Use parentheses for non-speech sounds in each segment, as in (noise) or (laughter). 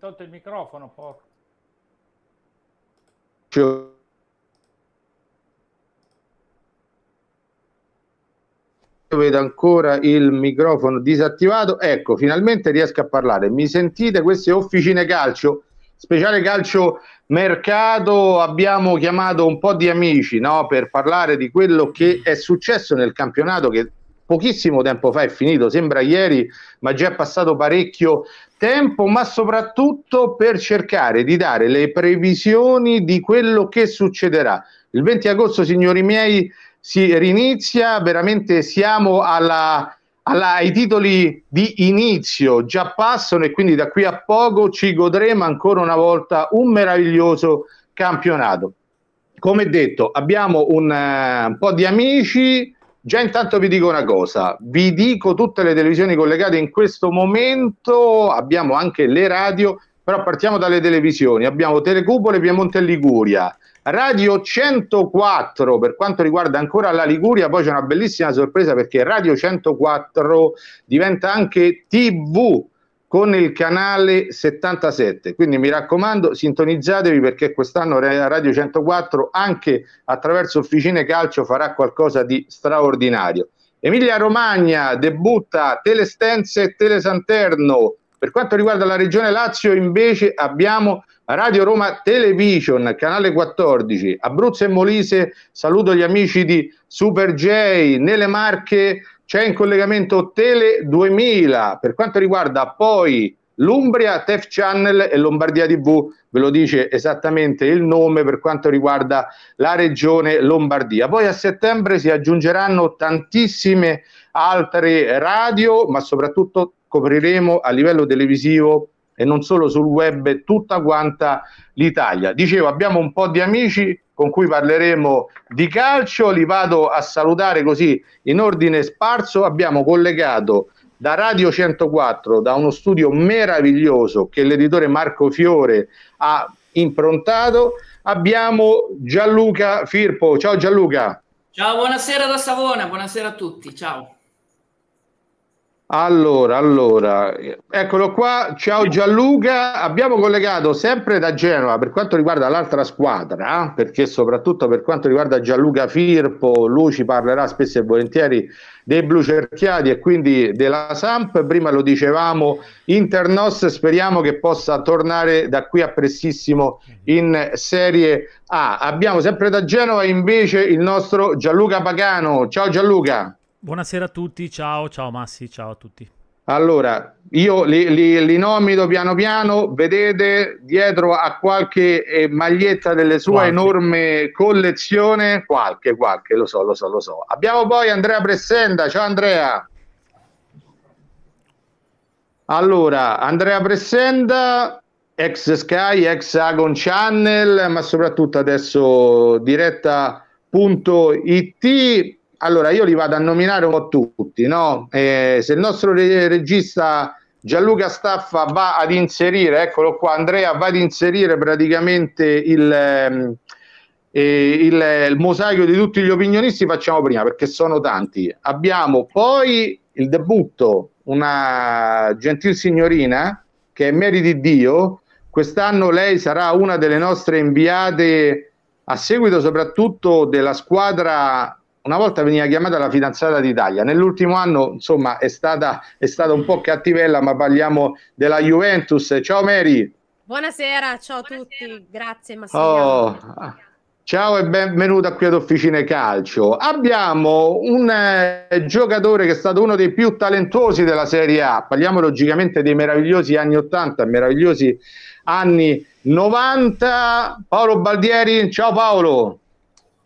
Tolto il microfono, porco. vedo ancora il microfono disattivato. Ecco, finalmente riesco a parlare. Mi sentite? Queste officine calcio, speciale calcio mercato. Abbiamo chiamato un po' di amici no? per parlare di quello che è successo nel campionato che pochissimo tempo fa è finito, sembra ieri, ma già è passato parecchio tempo, ma soprattutto per cercare di dare le previsioni di quello che succederà. Il 20 agosto, signori miei, si rinizia, veramente siamo alla, alla, ai titoli di inizio, già passano e quindi da qui a poco ci godremo ancora una volta un meraviglioso campionato. Come detto, abbiamo un, uh, un po' di amici. Già intanto vi dico una cosa, vi dico tutte le televisioni collegate in questo momento, abbiamo anche le radio, però partiamo dalle televisioni, abbiamo Telecupole, Piemonte e Liguria, Radio 104 per quanto riguarda ancora la Liguria, poi c'è una bellissima sorpresa perché Radio 104 diventa anche TV con il canale 77. Quindi mi raccomando, sintonizzatevi perché quest'anno Radio 104 anche attraverso Officine Calcio farà qualcosa di straordinario. Emilia Romagna debutta Telestense e Telesanterno. Per quanto riguarda la regione Lazio invece abbiamo Radio Roma Television, canale 14, Abruzzo e Molise, saluto gli amici di Super J, nelle Marche c'è in collegamento Tele 2000, per quanto riguarda poi l'Umbria, Tef Channel e Lombardia TV, ve lo dice esattamente il nome per quanto riguarda la regione Lombardia. Poi a settembre si aggiungeranno tantissime altre radio, ma soprattutto copriremo a livello televisivo e non solo sul web tutta quanta l'Italia. Dicevo, abbiamo un po' di amici con cui parleremo di calcio, li vado a salutare così in ordine sparso. Abbiamo collegato da Radio 104, da uno studio meraviglioso che l'editore Marco Fiore ha improntato, abbiamo Gianluca Firpo. Ciao Gianluca. Ciao, buonasera da Savona, buonasera a tutti, ciao. Allora, allora, eccolo qua. Ciao Gianluca. Abbiamo collegato sempre da Genova per quanto riguarda l'altra squadra, perché soprattutto per quanto riguarda Gianluca Firpo, lui ci parlerà spesso e volentieri dei blu cerchiati e quindi della Samp. Prima lo dicevamo, Internos, speriamo che possa tornare da qui a prestissimo in Serie A. Abbiamo sempre da Genova invece il nostro Gianluca Pagano. Ciao Gianluca. Buonasera a tutti, ciao, ciao Massi, ciao a tutti. Allora, io li, li, li nomino piano piano, vedete dietro a qualche eh, maglietta delle sue qualche. enorme collezione, qualche, qualche, lo so, lo so, lo so. Abbiamo poi Andrea Pressenda, ciao Andrea. Allora, Andrea Pressenda, ex Sky, ex Agon Channel, ma soprattutto adesso diretta.it allora io li vado a nominare un po' tutti, no? Eh, se il nostro re- regista Gianluca Staffa va ad inserire, eccolo qua, Andrea va ad inserire praticamente il, ehm, eh, il, il, mosaico di tutti gli opinionisti, facciamo prima perché sono tanti. Abbiamo poi il debutto, una gentil signorina che è meriti Dio, quest'anno lei sarà una delle nostre inviate a seguito soprattutto della squadra una volta veniva chiamata la fidanzata d'Italia, nell'ultimo anno insomma è stata, è stata un po' cattivella, ma parliamo della Juventus. Ciao Mary. Buonasera, ciao a tutti, grazie Massimiliano. Oh, ciao e benvenuta qui ad Officine Calcio. Abbiamo un eh, giocatore che è stato uno dei più talentuosi della Serie A, parliamo logicamente dei meravigliosi anni 80, meravigliosi anni 90. Paolo Baldieri, ciao Paolo.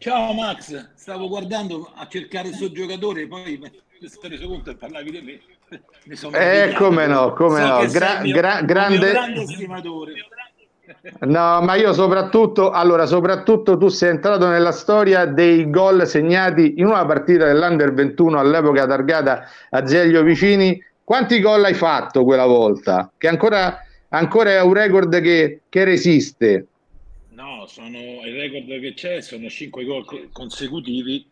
Ciao Max, stavo guardando a cercare il suo giocatore, poi mi sono reso conto e parlavi di me. (laughs) Mi sono eh, come no, come so no, Gra- mio, gra- grande... grande stimatore. No, ma io soprattutto, allora, soprattutto tu sei entrato nella storia dei gol segnati in una partita dell'Under 21 all'epoca targata a Zeglio Vicini. Quanti gol hai fatto quella volta? Che ancora, ancora è un record che, che resiste. No, sono, il record che c'è sono 5 gol consecutivi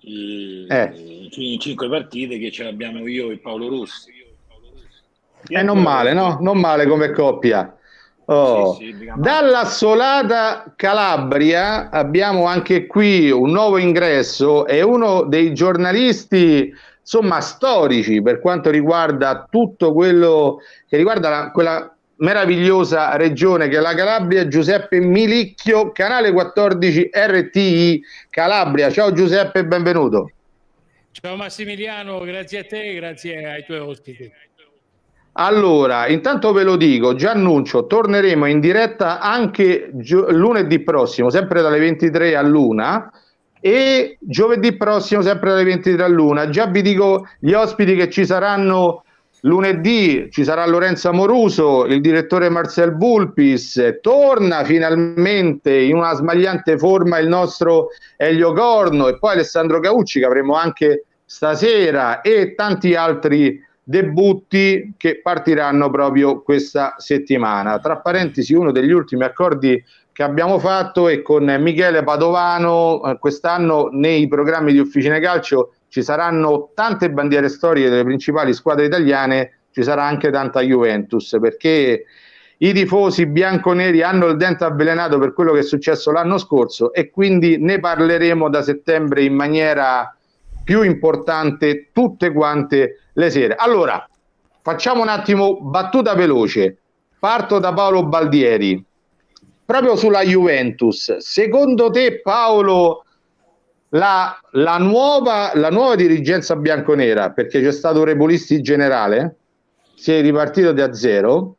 eh. in 5 partite che ce l'abbiamo io e Paolo Rossi. E eh, non male, no? Non male come coppia. Oh. Sì, sì, Dall'assolata Calabria abbiamo anche qui un nuovo ingresso, è uno dei giornalisti insomma storici per quanto riguarda tutto quello che riguarda la, quella meravigliosa regione che è la Calabria, Giuseppe Milicchio, canale 14 RTI Calabria. Ciao Giuseppe, benvenuto. Ciao Massimiliano, grazie a te grazie ai tuoi ospiti. Allora, intanto ve lo dico, già annuncio, torneremo in diretta anche gio- lunedì prossimo, sempre dalle 23 all'una e giovedì prossimo sempre dalle 23 all'una. Già vi dico gli ospiti che ci saranno lunedì, ci sarà Lorenzo Amoruso, il direttore Marcel Vulpis, torna finalmente in una smagliante forma il nostro Elio Corno e poi Alessandro Caucci che avremo anche stasera e tanti altri debutti che partiranno proprio questa settimana. Tra parentesi, uno degli ultimi accordi che abbiamo fatto è con Michele Padovano. Eh, quest'anno nei programmi di Officine Calcio ci saranno tante bandiere storiche delle principali squadre italiane, ci sarà anche tanta Juventus perché i tifosi bianconeri hanno il dente avvelenato per quello che è successo l'anno scorso e quindi ne parleremo da settembre in maniera più importante tutte quante le sere. Allora, facciamo un attimo battuta veloce. Parto da Paolo Baldieri. Proprio sulla Juventus, secondo te Paolo la, la, nuova, la nuova dirigenza bianconera, perché c'è stato un Repolisti generale, si è ripartito da zero,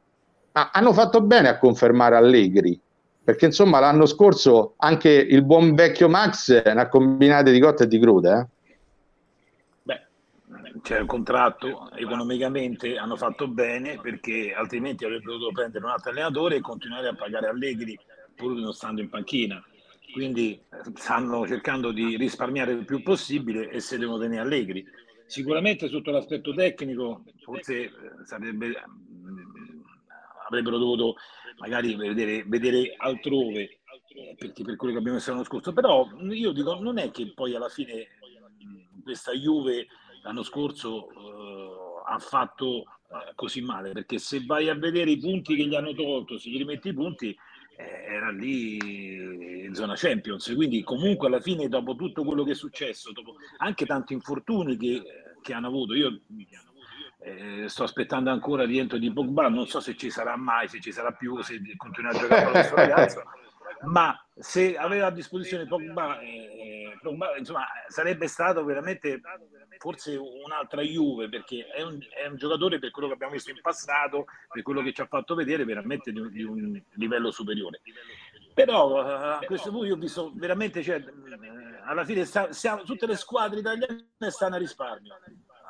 ah, hanno fatto bene a confermare Allegri, perché insomma l'anno scorso anche il buon vecchio Max ne ha combinate di cotte e di crude. Eh? c'è un contratto, economicamente hanno fatto bene perché altrimenti avrebbero dovuto prendere un altro allenatore e continuare a pagare Allegri pur non stando in panchina. Quindi eh, stanno cercando di risparmiare il più possibile e se devono tenere Allegri. Sicuramente sotto l'aspetto tecnico forse eh, sarebbe, mm, avrebbero dovuto magari vedere, vedere altrove perché per quello che abbiamo visto l'anno scorso. Però io dico, non è che poi alla fine questa Juve l'anno scorso eh, ha fatto eh, così male, perché se vai a vedere i punti che gli hanno tolto, se gli rimetti i punti, era lì in zona Champions. Quindi comunque alla fine, dopo tutto quello che è successo, dopo anche tanti infortuni che, che hanno avuto, io eh, sto aspettando ancora il rientro di Pogba, non so se ci sarà mai, se ci sarà più, se continuerà a giocare con questo (laughs) ragazzo ma se aveva a disposizione Pogba, eh, Pogba insomma, sarebbe stato veramente forse un'altra Juve perché è un, è un, giocatore per quello che abbiamo visto in passato, per quello che ci ha fatto vedere veramente di un, di un livello superiore. Però a questo punto io ho visto veramente, cioè, alla fine sta, siamo, tutte le squadre italiane stanno a risparmio.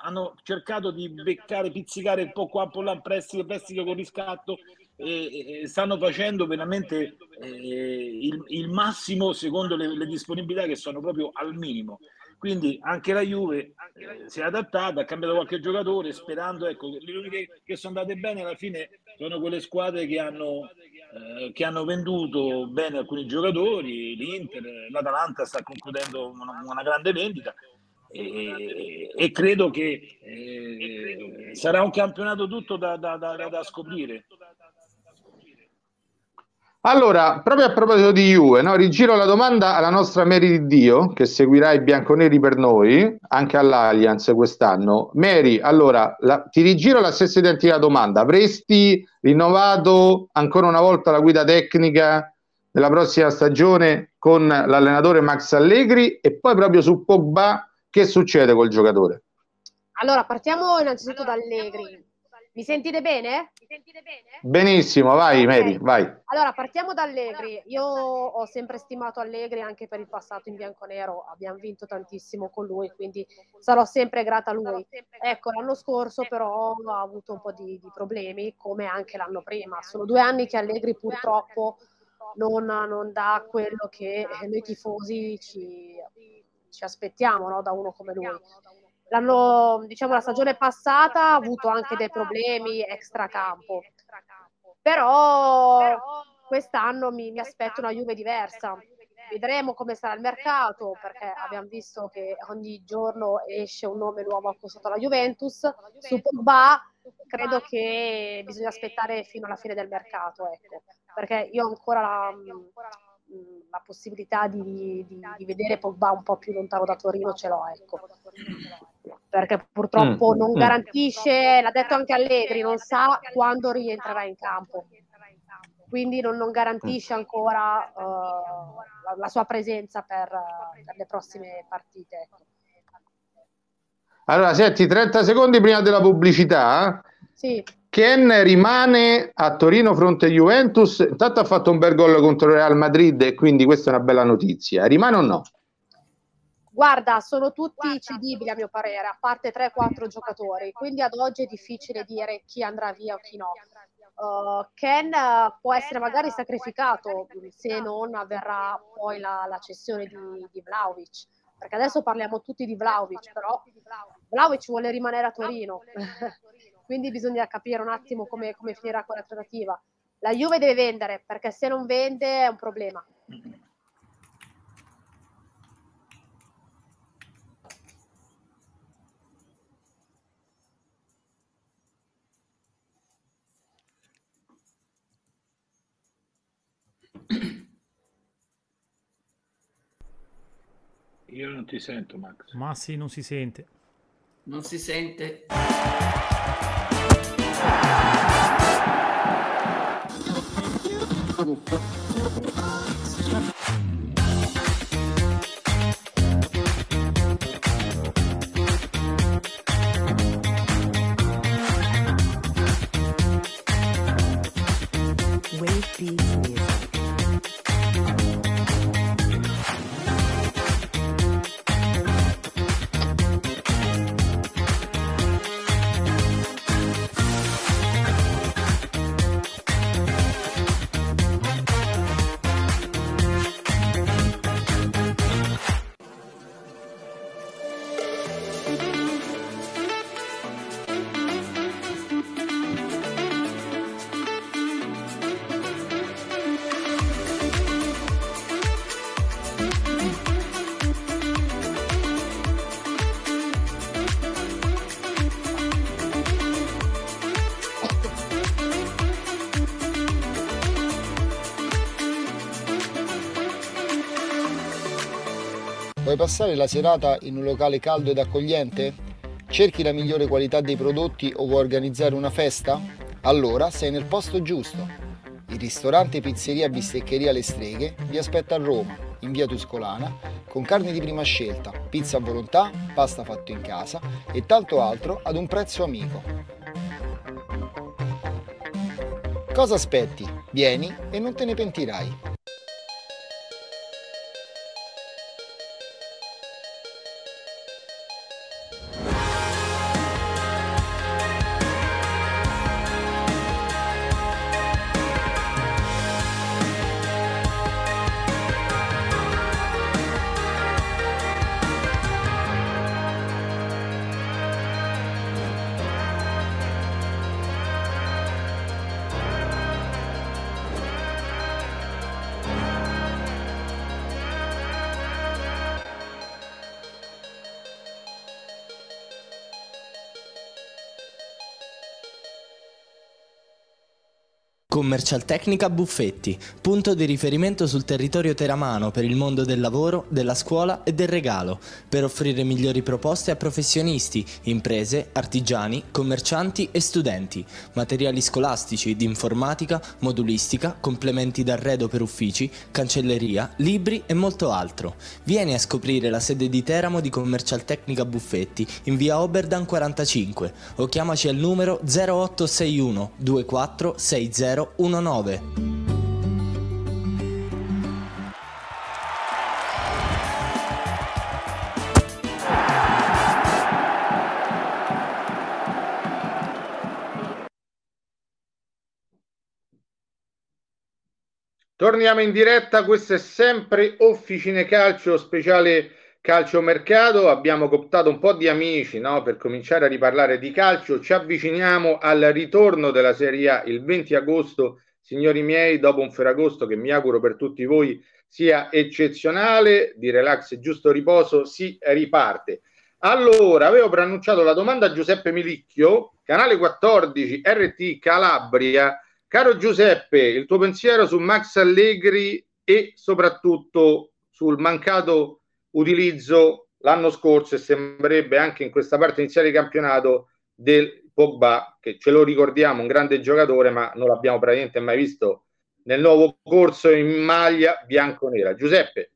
Hanno cercato di beccare, pizzicare un po' qua, un po' là, prestito, prestito con riscatto, e, e stanno facendo veramente eh, il, il, massimo secondo le, le, disponibilità che sono proprio al minimo. Quindi anche la Juve eh, si è adattata, ha cambiato qualche giocatore sperando, ecco, le uniche che sono andate bene alla fine sono quelle squadre che hanno, eh, che hanno venduto bene alcuni giocatori, l'Inter, l'Atalanta sta concludendo una, una grande vendita e, e, credo che eh, sarà un campionato tutto da, da, da, da scoprire. Allora, proprio a proposito di Juve, no? rigiro la domanda alla nostra Mary di Dio, che seguirà i bianconeri per noi, anche all'Allianz quest'anno. Mary, allora, la, ti rigiro la stessa identica domanda. Avresti rinnovato ancora una volta la guida tecnica della prossima stagione con l'allenatore Max Allegri? E poi proprio su Pogba, che succede col giocatore? Allora, partiamo innanzitutto da Allegri. Mi sentite bene? Mi sentite bene? Benissimo, vai okay. Mary, vai. Allora, partiamo da Allegri. Io ho sempre stimato Allegri anche per il passato in bianco-nero, abbiamo vinto tantissimo con lui, quindi sarò sempre grata a lui. Ecco, l'anno scorso però ha avuto un po' di, di problemi, come anche l'anno prima. Sono due anni che Allegri purtroppo non, non dà quello che noi tifosi ci, ci aspettiamo no? da uno come lui l'anno, diciamo, la stagione passata ha avuto anche dei problemi extracampo, però quest'anno mi, mi aspetto una Juve diversa. vedremo come sarà il mercato, perché abbiamo visto che ogni giorno esce un nome nuovo acquistato alla Juventus. Su Pogba credo che bisogna aspettare fino alla fine del mercato, ecco, perché io ho ancora la, la possibilità di, di, di, vedere Pogba un po' più lontano da Torino ce l'ho, ecco. Perché purtroppo mm, non mm. garantisce, l'ha detto anche Allegri, non sa quando rientrerà in campo quindi non, non garantisce mm. ancora uh, la, la, sua presenza per, per le prossime partite. Allora, senti, 30 secondi prima della pubblicità. Sì. Ken rimane a Torino fronte Juventus. Intanto ha fatto un bel gol contro il Real Madrid e quindi questa è una bella notizia. Rimane o no? Guarda, sono tutti Guarda. cedibili a mio parere, a parte 3-4 giocatori, quindi ad oggi è difficile dire chi andrà via o chi no. Uh, Ken uh, può essere magari sacrificato se non avverrà poi la, la cessione di, di Vlaovic perché adesso parliamo tutti di Vlaovic però Vlaovic vuole rimanere a Torino. (laughs) quindi bisogna capire un attimo come, come finirà quella trattativa. La Juve deve vendere perché se non vende è un problema Io non ti sento, Max. Ma sì, non si sente. Non si sente. Passare la serata in un locale caldo ed accogliente? Cerchi la migliore qualità dei prodotti o vuoi organizzare una festa? Allora sei nel posto giusto. Il ristorante Pizzeria Bisteccheria Le Streghe vi aspetta a Roma, in via Tuscolana, con carne di prima scelta, pizza a volontà, pasta fatto in casa e tanto altro ad un prezzo amico. Cosa aspetti? Vieni e non te ne pentirai. Commercialtecnica Buffetti, punto di riferimento sul territorio teramano per il mondo del lavoro, della scuola e del regalo, per offrire migliori proposte a professionisti, imprese, artigiani, commercianti e studenti, materiali scolastici, di informatica, modulistica, complementi d'arredo per uffici, cancelleria, libri e molto altro. Vieni a scoprire la sede di Teramo di Commercialtecnica Buffetti in via Oberdan 45 o chiamaci al numero 0861 2460 019. Torniamo in diretta, questo è sempre Officine Calcio, speciale calciomercato. Abbiamo cooptato un po' di amici no? per cominciare a riparlare di calcio. Ci avviciniamo al ritorno della Serie A il 20 agosto, signori miei, dopo un Ferragosto che mi auguro per tutti voi sia eccezionale, di relax e giusto riposo si riparte. Allora, avevo preannunciato la domanda a Giuseppe Milicchio, canale 14, RT Calabria. Caro Giuseppe, il tuo pensiero su Max Allegri e soprattutto sul mancato utilizzo l'anno scorso e sembrerebbe anche in questa parte iniziale di campionato del Pogba, che ce lo ricordiamo, un grande giocatore, ma non l'abbiamo praticamente mai visto nel nuovo corso in maglia bianco-nera. Giuseppe.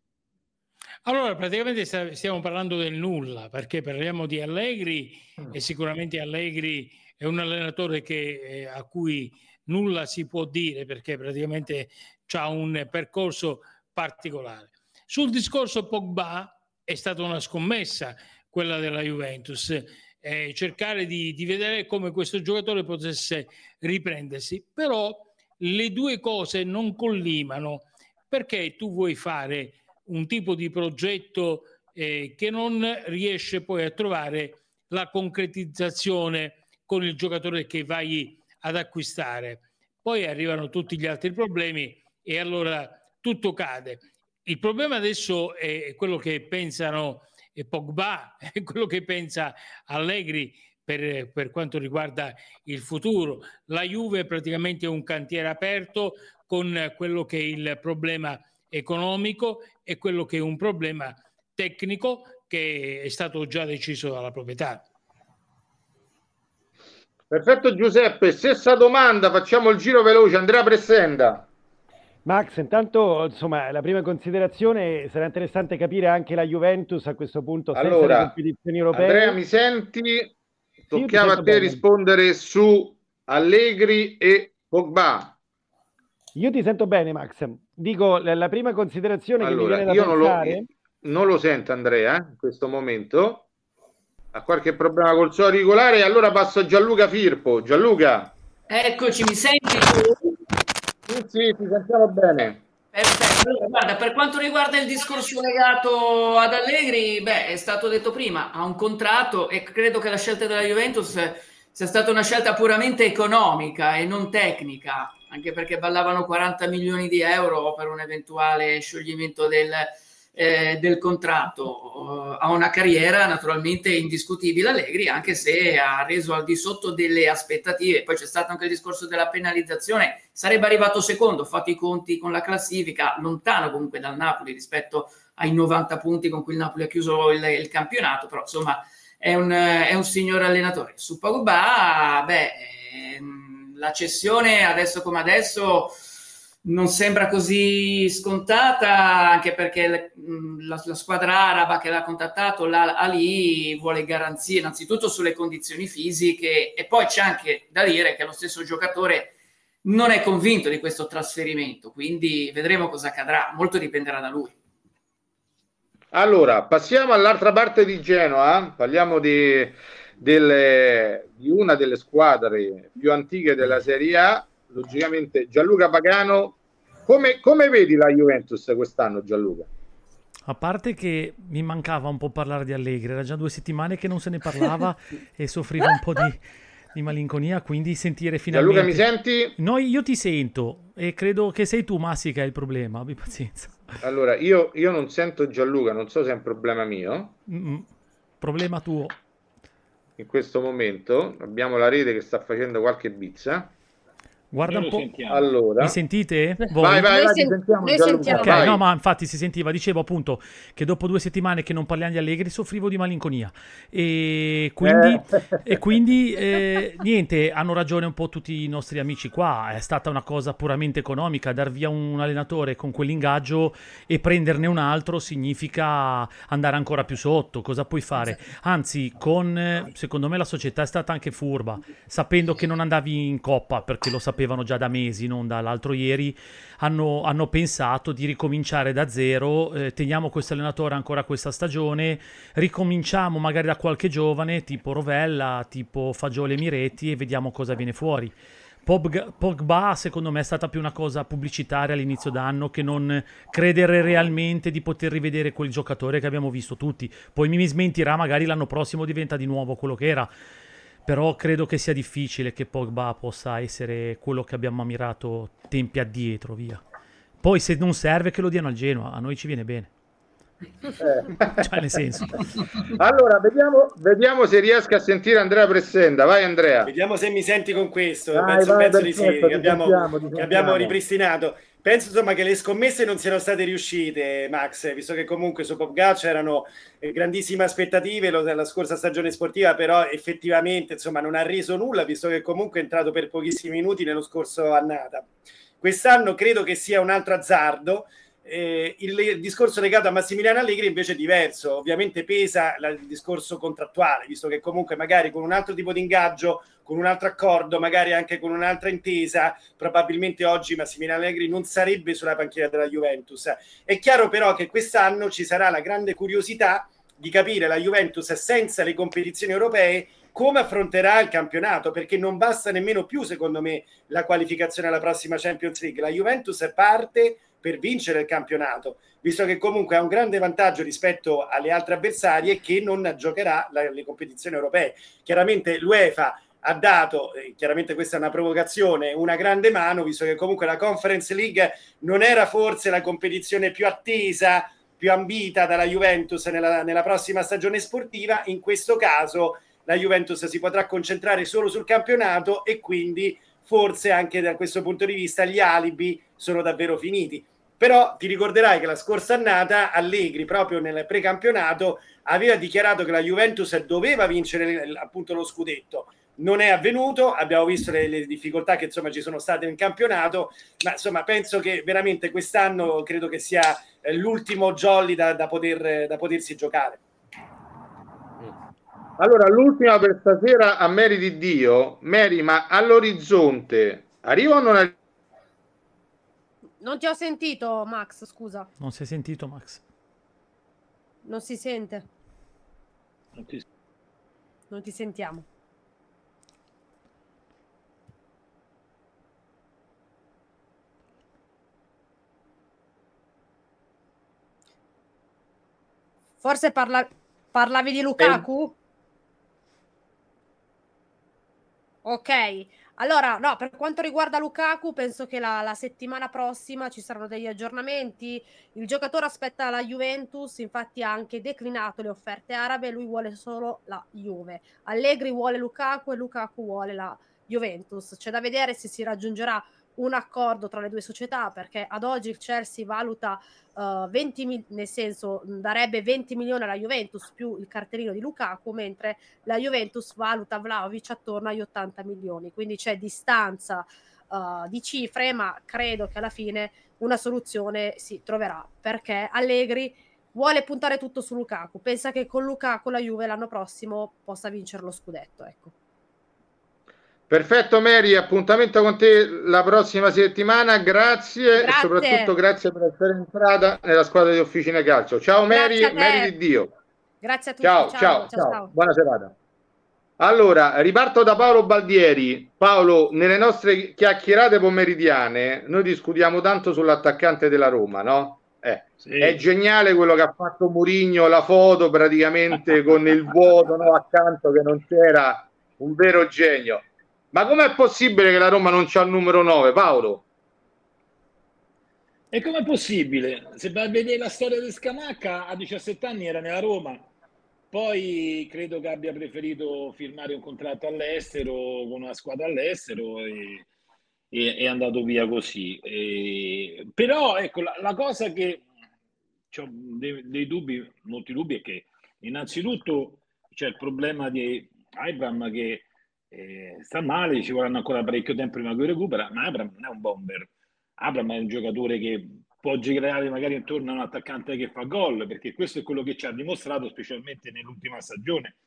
Allora, praticamente stiamo parlando del nulla, perché parliamo di Allegri e sicuramente Allegri è un allenatore che, eh, a cui nulla si può dire perché praticamente ha un percorso particolare. Sul discorso Pogba è stata una scommessa quella della Juventus, eh, cercare di, di vedere come questo giocatore potesse riprendersi, però le due cose non collimano perché tu vuoi fare un tipo di progetto eh, che non riesce poi a trovare la concretizzazione con il giocatore che vai ad acquistare. Poi arrivano tutti gli altri problemi e allora tutto cade. Il problema adesso è quello che pensano Pogba, (laughs) è quello che pensa Allegri per, per quanto riguarda il futuro. La Juve è praticamente un cantiere aperto con quello che è il problema economico e quello che è un problema tecnico che è stato già deciso dalla proprietà. Perfetto Giuseppe, stessa domanda, facciamo il giro veloce, Andrea Pressenda. Max, intanto insomma la prima considerazione sarà interessante capire anche la Juventus a questo punto senza allora, le competizioni europee. Andrea, mi senti? Toccava a te bene. rispondere su Allegri e Pogba. Io ti sento bene, Max. Dico la, la prima considerazione allora, che mi viene da io pensare... Non lo, non lo sento Andrea in questo momento. Ha qualche problema col suo auricolare. Allora passo a Gianluca Firpo. Gianluca. Eccoci, mi senti tu? Sì, sì, ti sentiamo bene. Perfetto. Guarda, per quanto riguarda il discorso legato ad Allegri, beh, è stato detto prima, ha un contratto e credo che la scelta della Juventus sia stata una scelta puramente economica e non tecnica, anche perché ballavano 40 milioni di euro per un eventuale scioglimento del, eh, del contratto. ha una carriera naturalmente indiscutibile Allegri, anche se ha reso al di sotto delle aspettative. Poi c'è stato anche il discorso della penalizzazione. Sarebbe arrivato secondo, fatto i conti con la classifica, lontano comunque dal Napoli rispetto ai 90 punti con cui il Napoli ha chiuso il, il campionato, però insomma è un, è un signor allenatore. Su Pogba, beh, ehm, la cessione adesso come adesso non sembra così scontata, anche perché la, la squadra araba che l'ha contattato, la Ali, vuole garanzie innanzitutto sulle condizioni fisiche e poi c'è anche da dire che lo stesso giocatore non è convinto di questo trasferimento, quindi vedremo cosa accadrà, molto dipenderà da lui. Allora, passiamo all'altra parte di Genoa, parliamo di, delle, di una delle squadre più antiche della Serie A, logicamente Gianluca Pagano, come, come vedi la Juventus quest'anno Gianluca? A parte che mi mancava un po' parlare di Allegri, era già due settimane che non se ne parlava (laughs) e soffriva un po' di, di, malinconia, quindi sentire finalmente... Gianluca mi senti? No, io ti sento e credo che sei tu Massi che hai il problema, abbi pazienza. Allora, io, io non sento Gianluca, non so se è un problema mio. Mm-mm. Problema tuo. In questo momento abbiamo la rete che sta facendo qualche bizza. Guarda un po'. Sentiamo. Allora, Mi sentite? vai, vai, vai, Noi ti sen- sentiamo, noi sentiamo. Ok, vai. no, ma infatti si sentiva, dicevo appunto che dopo due settimane che non parliamo di Allegri soffrivo di malinconia e quindi, Eh. e quindi eh, niente, hanno ragione un po' tutti i nostri amici qua, è stata una cosa puramente economica, dar via un allenatore con quell'ingaggio e prenderne un altro significa andare ancora più sotto, cosa puoi fare? Anzi, con, secondo me la società è stata anche furba, sapendo che non andavi in coppa, perché lo sapevano già da mesi, non dall'altro ieri, hanno, hanno pensato di ricominciare da zero, eh, teniamo questo allenatore ancora questa stagione, ricominciamo magari da qualche giovane, tipo Rovella, tipo Fagioli e Miretti e vediamo cosa viene fuori. Pogba, secondo me è stata più una cosa pubblicitaria all'inizio d'anno che non credere realmente di poter rivedere quel giocatore che abbiamo visto tutti. Poi mi smentirà, magari l'anno prossimo diventa di nuovo quello che era. Però credo che sia difficile che Pogba possa essere quello che abbiamo ammirato tempi addietro, via. Poi se non serve che lo diano al Genoa, a noi ci viene bene. Eh. Cioè, nel senso. Allora, vediamo, vediamo se riesco a sentire Andrea Pressenda. Vai Andrea. Vediamo se mi senti con questo. Vai, penso, vai, penso di sì, che abbiamo, sentiamo, ti che abbiamo ripristinato. Penso insomma che le scommesse non siano state riuscite, Max, visto che comunque su Popgach erano eh, grandissime aspettative la scorsa stagione sportiva, però effettivamente insomma non ha reso nulla, visto che comunque è entrato per pochissimi minuti nello scorso annata. Quest'anno credo che sia un altro azzardo. Eh, il, il discorso legato a Massimiliano Allegri invece è diverso, ovviamente pesa la- il discorso contrattuale, visto che comunque magari con un altro tipo di ingaggio, con un altro accordo, magari anche con un'altra intesa, probabilmente oggi Massimiliano Allegri non sarebbe sulla panchina della Juventus. È chiaro però che quest'anno ci sarà la grande curiosità di capire la Juventus senza le competizioni europee come affronterà il campionato, perché non basta nemmeno più, secondo me, la qualificazione alla prossima Champions League. La Juventus parte per vincere il campionato, visto che comunque ha un grande vantaggio rispetto alle altre avversarie che non giocherà la- le competizioni europee. Chiaramente l'UEFA ha dato, eh, chiaramente questa è una provocazione, una grande mano, visto che comunque la Conference League non era forse la competizione più attesa, più ambita dalla Juventus nella, nella prossima stagione sportiva. In questo caso la Juventus si potrà concentrare solo sul campionato e quindi forse anche da questo punto di vista gli alibi sono davvero finiti. Però ti ricorderai che la scorsa annata Allegri, proprio nel precampionato, aveva dichiarato che la Juventus doveva vincere appunto lo scudetto. Non è avvenuto, abbiamo visto le, le difficoltà che insomma ci sono state nel campionato, ma insomma penso che veramente quest'anno credo che sia eh, l'ultimo jolly da, da poter, da potersi giocare. Allora, l'ultima per stasera a Mary di Dio. Mary, ma all'orizzonte arriva o non arriva? Non ti ho sentito, Max, scusa. Non si è sentito, Max. Non si sente. Non ti- Non ti sentiamo. Forse parla- parlavi di Lukaku? Ok, allora no, per quanto riguarda Lukaku, penso che la, la settimana prossima ci saranno degli aggiornamenti. Il giocatore aspetta la Juventus, infatti ha anche declinato le offerte arabe, lui vuole solo la Juve. Allegri vuole Lukaku e Lukaku vuole la Juventus. C'è da vedere se si raggiungerà un accordo tra le due società perché ad oggi il Chelsea valuta uh, 20 mil- nel senso darebbe 20 milioni alla Juventus più il cartellino di Lukaku mentre la Juventus valuta Vlaovic attorno agli 80 milioni. Quindi c'è distanza uh, di cifre ma credo che alla fine una soluzione si troverà perché Allegri vuole puntare tutto su Lukaku. Pensa che con Lukaku la Juve l'anno prossimo possa vincere lo scudetto ecco Perfetto, Mary, appuntamento con te la prossima settimana. Grazie, e Grazie. soprattutto grazie per essere entrata nella squadra di Officine Calcio. Ciao Mary, Grazie a te. Mary di Dio. grazie a tutti Ciao, ciao, ciao, Buona serata. Allora, riparto da Paolo Baldieri. Paolo, nelle nostre chiacchierate pomeridiane noi discutiamo tanto sull'attaccante della Roma, no? Eh, Sì. È geniale quello che ha fatto Murigno, la foto praticamente con il vuoto no, accanto che non c'era, un vero genio. Ma com'è possibile che la Roma non c'ha il numero 9, Paolo? E com'è possibile? Se vai a vedere la storia di Scamacca, a 17 anni era nella Roma, poi credo che abbia preferito firmare un contratto all'estero con una squadra all'estero e e è andato via così. E- però ecco, la, la cosa che ho dei, dei dubbi, molti dubbi, è che innanzitutto c'è il problema di Abraham che eh, sta male, ci vorranno ancora parecchio tempo prima che recupera, ma Abraham non è un bomber. Abraham è un giocatore che può girare magari intorno a un attaccante che fa gol, perché questo è quello che ci ha dimostrato, specialmente nell'ultima stagione.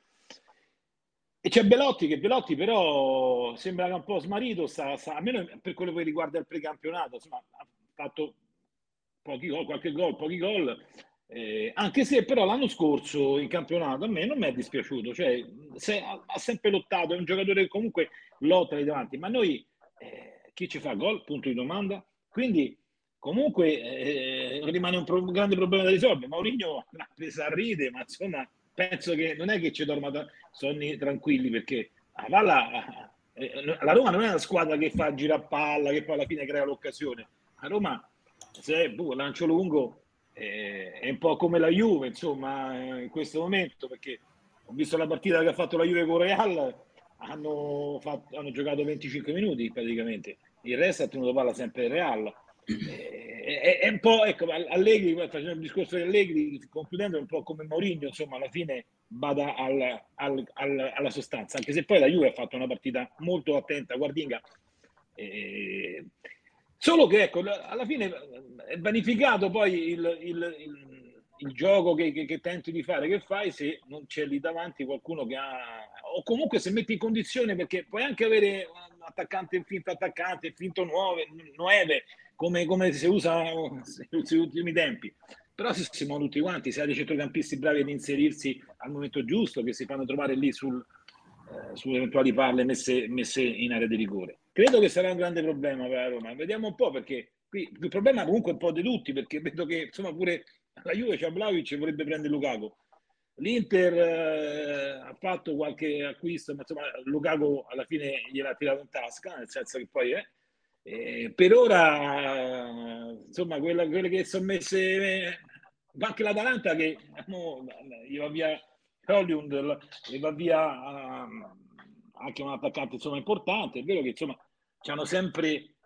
E c'è Belotti, che Belotti però sembra un po' smarrito, sta, sta- almeno per quello che riguarda il precampionato, insomma, ha fatto pochi gol, qualche gol, pochi gol, eh, anche se però l'anno scorso in campionato a me non mi è dispiaciuto, cioè se- ha, ha sempre lottato, è un giocatore che comunque lotta lì davanti, ma noi eh, chi ci fa gol? Punto di domanda. Quindi comunque eh, rimane un, pro- grande problema da risolvere. Mourinho (laughs) l'ha presa a ride, ma insomma penso che non è che ci dorma da sonni tranquilli perché la palla, eh, la Roma non è una squadra che fa girare palla, che poi alla fine crea l'occasione. La Roma se boh, lancio lungo eh, è un po' come la Juve, insomma, in questo momento, perché ho visto la partita che ha fatto la Juve con Real, hanno, fatto, hanno giocato 25 minuti praticamente, il resto ha tenuto palla sempre Real. Eh, è, è, un po' ecco Allegri facendo il discorso di Allegri concludendo un po' come Mourinho insomma alla fine vada al, al, al, alla sostanza anche se poi la Juve ha fatto una partita molto attenta guardinga eh, solo che ecco alla fine è vanificato poi il, il, il, il gioco che, che, che, tenti di fare che fai se non c'è lì davanti qualcuno che ha o comunque se metti in condizione perché puoi anche avere un attaccante finto attaccante finto nuove, nuove come, come si usa (laughs) negli ultimi tempi. Però se siamo tutti quanti, se hai dei centrocampisti bravi ad inserirsi al momento giusto, che si fanno trovare lì sul, eh, su eventuali palle messe, messe, in area di rigore. Credo che sarà un grande problema per la Roma. Vediamo un po' perché qui il problema comunque è un po' di tutti, perché vedo che insomma pure la Juve c'ha Vlaovic vorrebbe prendere Lukaku. L'Inter eh, ha fatto qualche acquisto, ma insomma Lukaku alla fine gliel'ha tirato in tasca, nel senso che poi è. Eh, eh, per ora, insomma, quella, quelle che sono messe, anche l'Atalanta che no, gli va via Hollywood, gli va via uh, anche un attaccante insomma, importante. È vero che insomma hanno sempre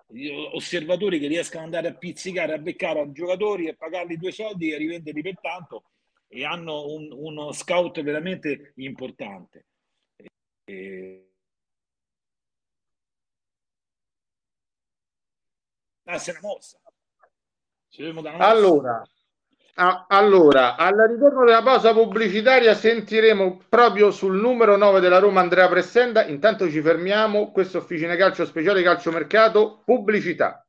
osservatori che riescono ad andare a pizzicare, a beccare a giocatori e pagarli due soldi e rivenderli per tanto e hanno un, uno scout veramente importante. E, darsi una mossa. Allora, a, allora, al ritorno della pausa pubblicitaria sentiremo proprio sul numero 9 della Roma Andrea Pressenda. Intanto ci fermiamo. Questo Officine Calcio Speciale Calcio Mercato, pubblicità.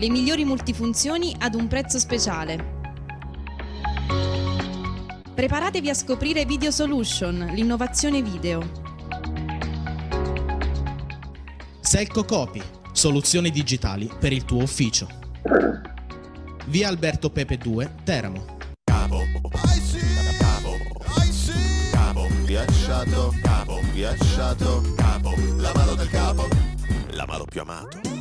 Le migliori multifunzioni ad un prezzo speciale. Preparatevi a scoprire Video Solution, l'innovazione video. Selco Copy, soluzioni digitali per il tuo ufficio. Via Alberto Pepe 2, Teramo. Capo, capo, capo, ghiacciato, capo, ghiacciato, capo, la mano del capo, la mano più amato.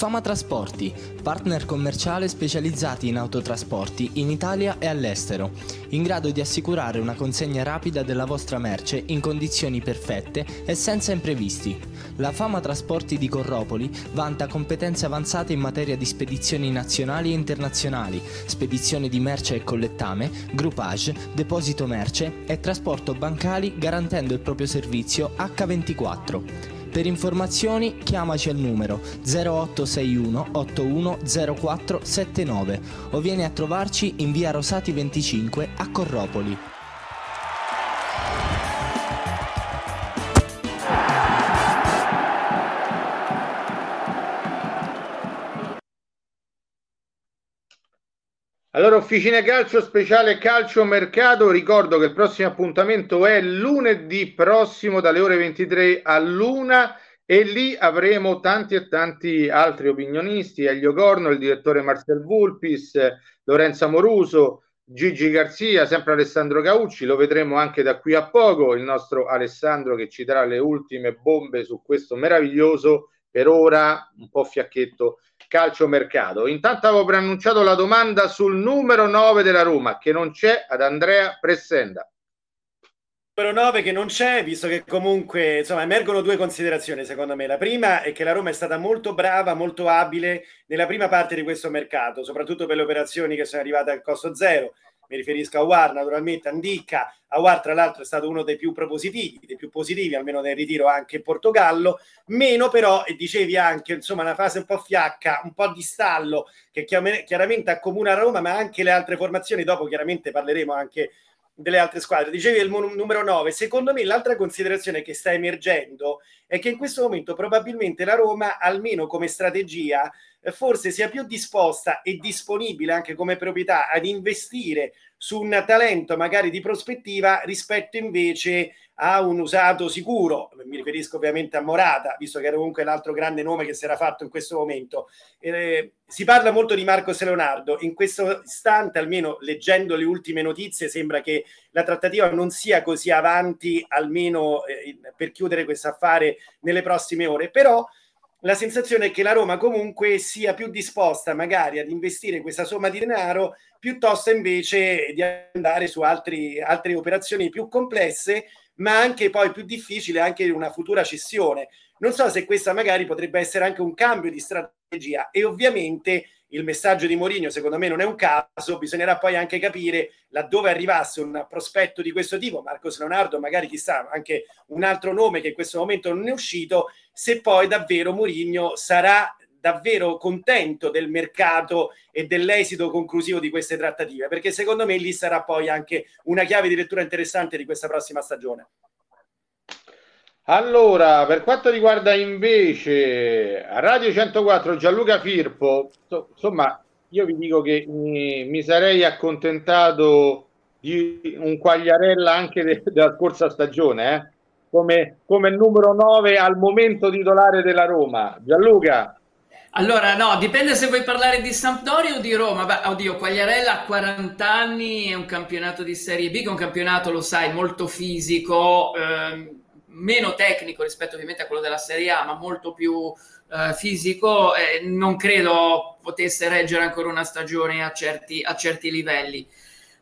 Fama Trasporti, partner commerciale specializzati in autotrasporti in Italia e all'estero, in grado di assicurare una consegna rapida della vostra merce in condizioni perfette e senza imprevisti. La Fama Trasporti di Corropoli vanta competenze avanzate in materia di spedizioni nazionali e internazionali, spedizione di merce e collettame, groupage, deposito merce e trasporto bancali garantendo il proprio servizio H24. Per informazioni chiamaci al numero 0861 810479 o vieni a trovarci in via Rosati 25 a Corropoli. Allora, Officine Calcio Speciale Calcio Mercato, ricordo che il prossimo appuntamento è lunedì prossimo dalle ore 23 all'una e lì avremo tanti e tanti altri opinionisti, Elio Corno, il direttore Marcel Vulpis, Lorenzo Amoruso, Gigi Garzia, sempre Alessandro Caucci, lo vedremo anche da qui a poco, il nostro Alessandro che ci darà le ultime bombe su questo meraviglioso, per ora un po' fiacchetto, calciomercato. Intanto avevo preannunciato la domanda sul numero 9 della Roma, che non c'è, ad Andrea Pressenda. Numero 9 che non c'è, visto che comunque insomma emergono due considerazioni secondo me. La prima è che la Roma è stata molto brava, molto abile nella prima parte di questo mercato, soprattutto per le operazioni che sono arrivate al costo zero mi riferisco a War, naturalmente Andicca, Awar tra l'altro è stato uno dei più propositivi, dei più positivi, almeno nel ritiro anche in Portogallo, meno però, e dicevi anche, insomma, una fase un po' fiacca, un po' di stallo, che chiaramente accomuna Roma, ma anche le altre formazioni, dopo chiaramente parleremo anche delle altre squadre. Dicevi il numero 9, secondo me l'altra considerazione che sta emergendo è che in questo momento probabilmente la Roma, almeno come strategia, forse sia più disposta e disponibile anche come proprietà ad investire su un talento magari di prospettiva rispetto invece a un usato sicuro. Mi riferisco ovviamente a Morata, visto che era comunque l'altro grande nome che si era fatto in questo momento. Eh, si parla molto di Marco Leonardo. In questo istante, almeno leggendo le ultime notizie, sembra che la trattativa non sia così avanti, almeno eh, per chiudere questo affare nelle prossime ore. Però la sensazione è che la Roma comunque sia più disposta magari ad investire questa somma di denaro piuttosto invece di andare su altri, altre operazioni più complesse ma anche poi più difficile anche una futura cessione. Non so se questa magari potrebbe essere anche un cambio di strategia e ovviamente il messaggio di Mourinho secondo me non è un caso, bisognerà poi anche capire laddove arrivasse un prospetto di questo tipo, Marcos Leonardo, magari chissà anche un altro nome che in questo momento non è uscito, se poi davvero Mourinho sarà davvero contento del mercato e dell'esito conclusivo di queste trattative, perché secondo me lì sarà poi anche una chiave di lettura interessante di questa prossima stagione. Allora, per quanto riguarda invece Radio 104 Gianluca Firpo, insomma, io vi dico che mi, mi sarei accontentato di un Quagliarella anche de, della scorsa stagione, eh? come, come numero 9 al momento titolare della Roma. Gianluca. Allora, no, dipende se vuoi parlare di Sampdoria o di Roma. Beh, oddio, Quagliarella ha 40 anni, è un campionato di Serie B, che è un campionato, lo sai, molto fisico, ehm, meno tecnico rispetto ovviamente a quello della Serie A, ma molto più eh, fisico. Eh, non credo potesse reggere ancora una stagione a certi, a certi livelli.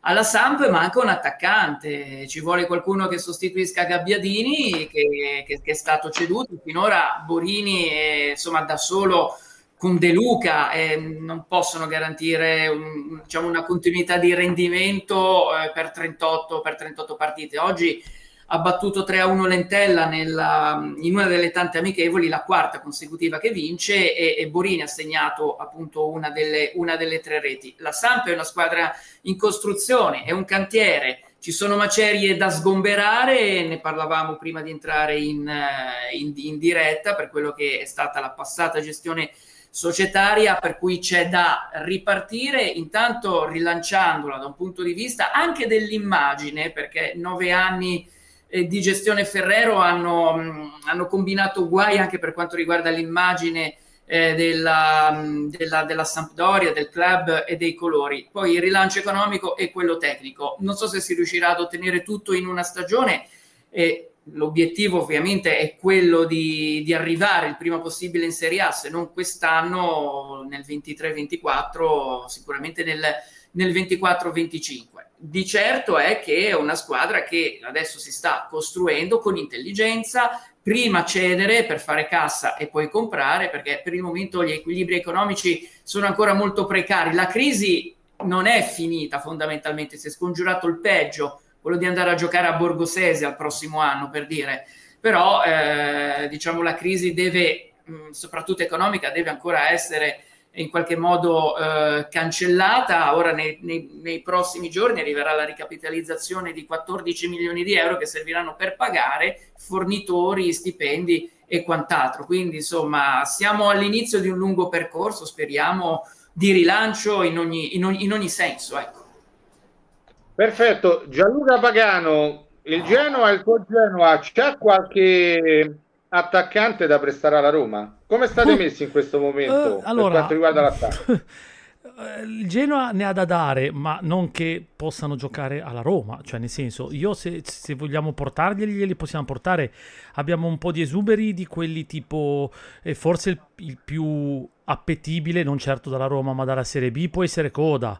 Alla Samp manca un attaccante, ci vuole qualcuno che sostituisca Gabbiadini, che, che, che è stato ceduto. Finora Borini, è, insomma, da solo con De Luca eh, non possono garantire un, diciamo, una continuità di rendimento eh, per, 38, per 38 partite. Oggi ha battuto 3-1 Lentella nella, in una delle tante amichevoli, la quarta consecutiva che vince e, e Borini ha segnato appunto una delle, una delle tre reti. La Samp è una squadra in costruzione, è un cantiere, ci sono macerie da sgomberare, ne parlavamo prima di entrare in, eh, in, in diretta per quello che è stata la passata gestione societaria per cui c'è da ripartire intanto rilanciandola da un punto di vista anche dell'immagine perché nove anni di gestione Ferrero hanno, mm, hanno, combinato guai anche per quanto riguarda l'immagine eh, della, mm, della, della, Sampdoria, del club e dei colori. Poi il rilancio economico e quello tecnico. Non so se si riuscirà ad ottenere tutto in una stagione. Eh, l'obiettivo ovviamente è quello di, di, arrivare il prima possibile in Serie A, se non quest'anno, nel 23-24, sicuramente nel, nel 24-25. Di certo è che è una squadra che adesso si sta costruendo con intelligenza, prima cedere per fare cassa e poi comprare, perché per il momento gli equilibri economici sono ancora molto precari. La crisi non è finita fondamentalmente, si è scongiurato il peggio, quello di andare a giocare a Borgosese al prossimo anno, per dire. Però eh, diciamo la crisi deve, mh, soprattutto economica, deve ancora essere in qualche modo eh, cancellata. Ora nei, nei, nei, prossimi giorni arriverà la ricapitalizzazione di 14 milioni di euro che serviranno per pagare fornitori, stipendi e quant'altro. Quindi insomma siamo all'inizio di un lungo percorso, speriamo di rilancio in ogni, in ogni, in ogni senso. Ecco. Perfetto, Gianluca Pagano, il Genoa, il tuo Genoa, c'è qualche attaccante da prestare alla Roma? Come state messi in questo momento uh, allora, per quanto riguarda l'attacco? (laughs) Il Genoa ne ha da dare, ma non che possano giocare alla Roma. Cioè, nel senso, io se, se vogliamo portarglieli, glieli possiamo portare. Abbiamo un po' di esuberi di quelli tipo, eh, forse il, il più appetibile, non certo dalla Roma, ma dalla Serie B, può essere Coda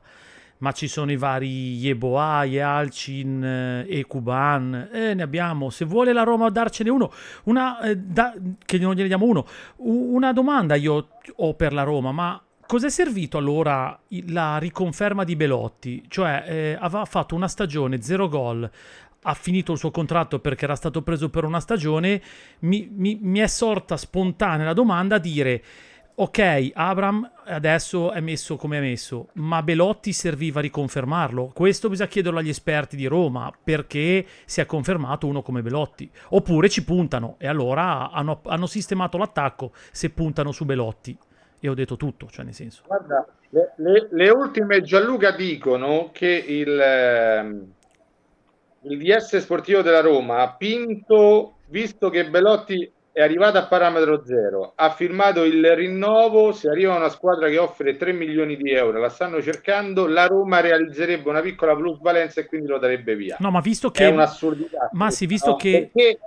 ma ci sono i vari Yeboah, Yalcin eh, e Kuban, eh, ne abbiamo. Se vuole la Roma darcene uno, una, eh, da, che non gliene diamo uno, una domanda io ho per la Roma, ma cos'è servito allora la riconferma di Belotti? Cioè, eh, aveva fatto una stagione, zero gol, ha finito il suo contratto perché era stato preso per una stagione, mi, mi, mi è sorta spontanea la domanda a dire ok, Abram adesso è messo come è messo, ma Belotti serviva a riconfermarlo. Questo bisogna chiederlo agli esperti di Roma, perché si è confermato uno come Belotti. Oppure ci puntano e allora hanno, hanno sistemato l'attacco se puntano su Belotti. E ho detto tutto, cioè nel senso. Guarda, le, le, le ultime Gianluca dicono che il, ehm, il DS sportivo della Roma ha pinto, visto che Belotti è arrivato a parametro zero, ha firmato il rinnovo, se arriva una squadra che offre 3 milioni di euro, la stanno cercando, la Roma realizzerebbe una piccola plusvalenza e quindi lo darebbe via. No, ma visto che... È un'assurdità. Ma sì, visto no? che... Perché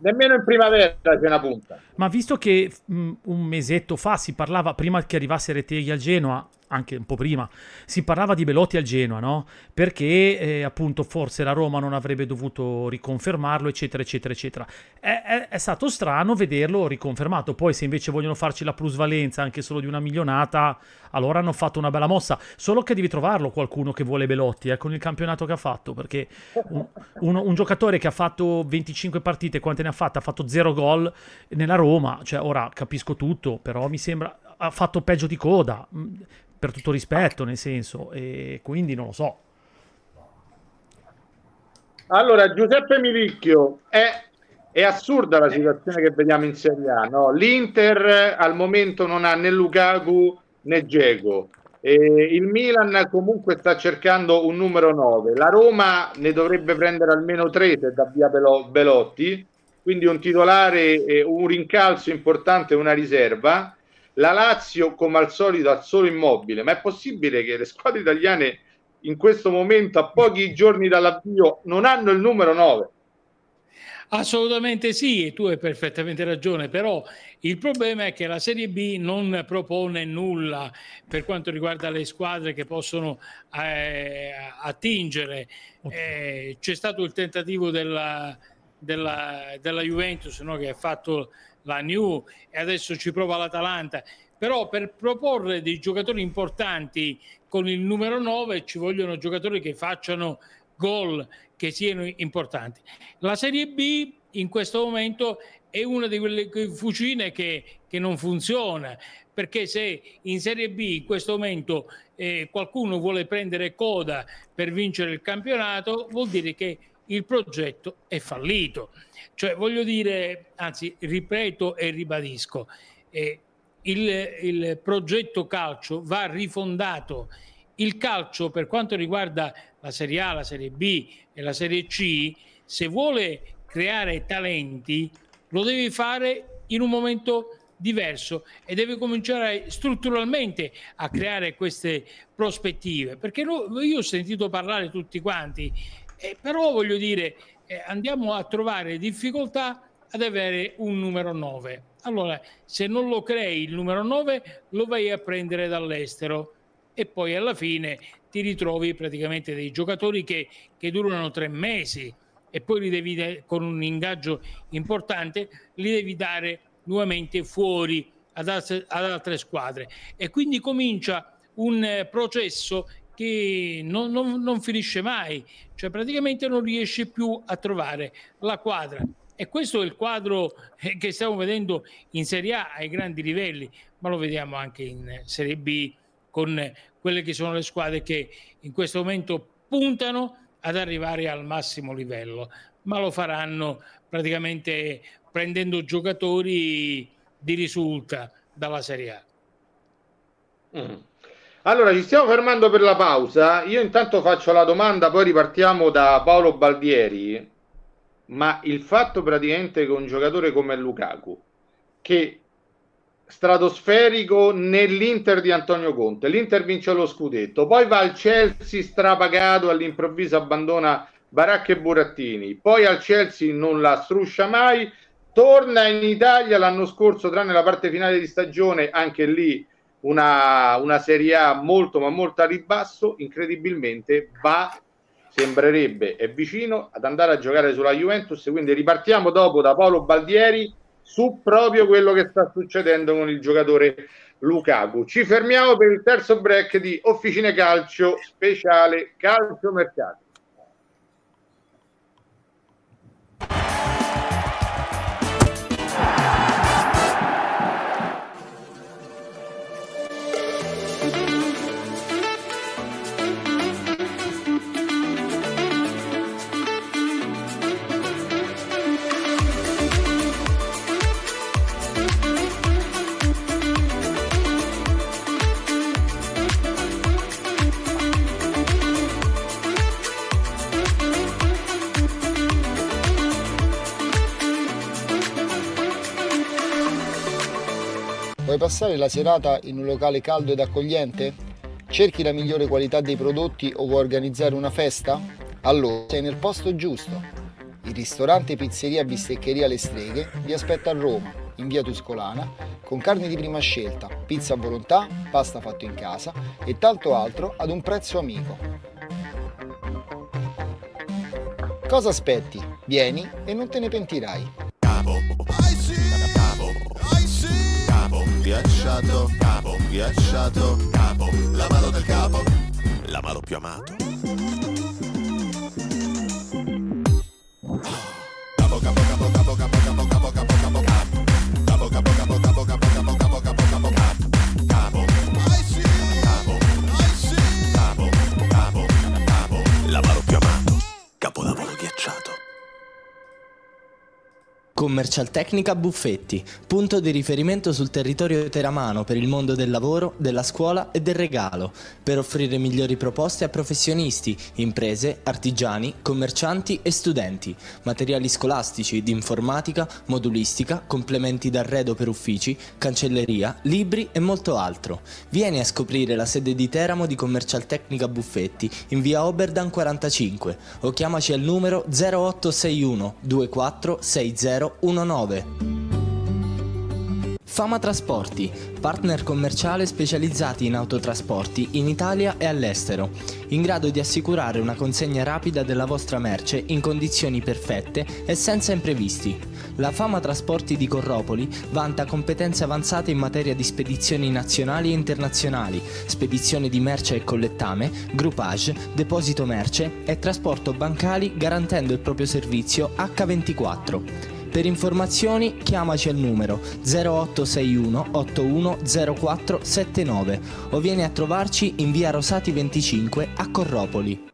nemmeno in primavera c'è una punta. Ma visto che mh, un mesetto fa si parlava, prima che arrivasse Reteghi al Genoa, anche un po' prima, si parlava di Belotti al Genoa, no? Perché eh, appunto forse la Roma non avrebbe dovuto riconfermarlo, eccetera, eccetera, eccetera. È, è, è, stato strano vederlo riconfermato. Poi se invece vogliono farci la plusvalenza anche solo di una milionata, allora hanno fatto una bella mossa. Solo che devi trovarlo qualcuno che vuole Belotti, eh, con il campionato che ha fatto, perché un, un, un giocatore che ha fatto 25 partite, quante ne ha fatte? Ha fatto 0 gol nella Roma, cioè ora capisco tutto, però mi sembra ha fatto peggio di coda per tutto rispetto, nel senso, e quindi non lo so. Allora, Giuseppe Milicchio, è, è assurda la situazione che vediamo in Serie A, no? L'Inter al momento non ha né Lukaku né Dzeko. il Milan comunque sta cercando un numero 9. La Roma ne dovrebbe prendere almeno 3 se da via Belotti, quindi un titolare, un rincalzo importante, una riserva la Lazio, come al solito, al solo immobile. Ma è possibile che le squadre italiane in questo momento, a pochi giorni dall'avvio, non hanno il numero 9? Assolutamente sì, e tu hai perfettamente ragione, però il problema è che la Serie B non propone nulla per quanto riguarda le squadre che possono eh, attingere. Eh, c'è stato il tentativo della, della, della Juventus no, che ha fatto la New e adesso ci prova l'Atalanta. Però per proporre dei giocatori importanti con il numero 9 ci vogliono giocatori che facciano gol, che siano importanti. La Serie B in questo momento è una di quelle fucine che, che non funziona perché se in Serie B in questo momento eh, qualcuno vuole prendere coda per vincere il campionato, vuol dire che il progetto è fallito. Cioè, voglio dire, anzi, ripeto e ribadisco, eh, il, il progetto calcio va rifondato. Il calcio, per quanto riguarda la Serie A, la Serie B e la Serie C, se vuole creare talenti, lo deve fare in un momento diverso e deve cominciare strutturalmente a creare queste prospettive. Perché io ho sentito parlare tutti quanti, eh, però voglio dire, eh, andiamo a trovare difficoltà ad avere un numero 9. Allora, se non lo crei il numero 9, lo vai a prendere dall'estero e poi alla fine ti ritrovi praticamente dei giocatori che, che durano tre mesi e poi li devi con un ingaggio importante li devi dare nuovamente fuori ad, ad altre squadre e quindi comincia un eh, processo che non, non, non, finisce mai, cioè praticamente non riesce più a trovare la quadra. E questo è il quadro eh, che stiamo vedendo in Serie A ai grandi livelli, ma lo vediamo anche in Serie B con quelle che sono le squadre che in questo momento puntano ad arrivare al massimo livello, ma lo faranno praticamente prendendo giocatori di risulta dalla Serie A. Mm. Allora, ci stiamo fermando per la pausa. Io intanto faccio la domanda, poi ripartiamo da Paolo Baldieri. Ma il fatto praticamente che un giocatore come Lukaku, che stratosferico nell'Inter di Antonio Conte, l'Inter vince lo scudetto, poi va al Chelsea strapagato, all'improvviso abbandona Baracca e Burattini, poi al Chelsea non la struscia mai, torna in Italia l'anno scorso, tranne la parte finale di stagione, anche lì una, una Serie A molto ma molto a ribasso, incredibilmente va, sembrerebbe, è vicino ad andare a giocare sulla Juventus, quindi ripartiamo dopo da Paolo Baldieri su proprio quello che sta succedendo con il giocatore Lukaku. Ci fermiamo per il terzo break di Officine Calcio speciale Calcio Mercato. Vuoi passare la serata in un locale caldo ed accogliente? Cerchi la migliore qualità dei prodotti o vuoi organizzare una festa? Allora sei nel posto giusto. Il ristorante Pizzeria Bisteccheria Le Streghe vi aspetta a Roma, in via Tuscolana, con carne di prima scelta, pizza a volontà, pasta fatto in casa e tanto altro ad un prezzo amico. Cosa aspetti? Vieni e non te ne pentirai. Ghiacciato, capo, ghiacciato, capo, la mano del capo, la mano più amato. Commercial Tecnica Buffetti, punto di riferimento sul territorio teramano per il mondo del lavoro, della scuola e del regalo, per offrire migliori proposte a professionisti, imprese, artigiani, commercianti e studenti, materiali scolastici, di informatica, modulistica, complementi d'arredo per uffici, cancelleria, libri e molto altro. Vieni a scoprire la sede di Teramo di Commercial Tecnica Buffetti in via Oberdan 45 o chiamaci al numero 0861 2460 19. Fama Trasporti, partner commerciale specializzati in autotrasporti in Italia e all'estero, in grado di assicurare una consegna rapida della vostra merce in condizioni perfette e senza imprevisti. La Fama Trasporti di Corropoli vanta competenze avanzate in materia di spedizioni nazionali e internazionali, spedizione di merce e collettame, groupage, deposito merce e trasporto bancali garantendo il proprio servizio H24. Per informazioni chiamaci al numero 0861 810479 o vieni a trovarci in via Rosati 25 a Corropoli.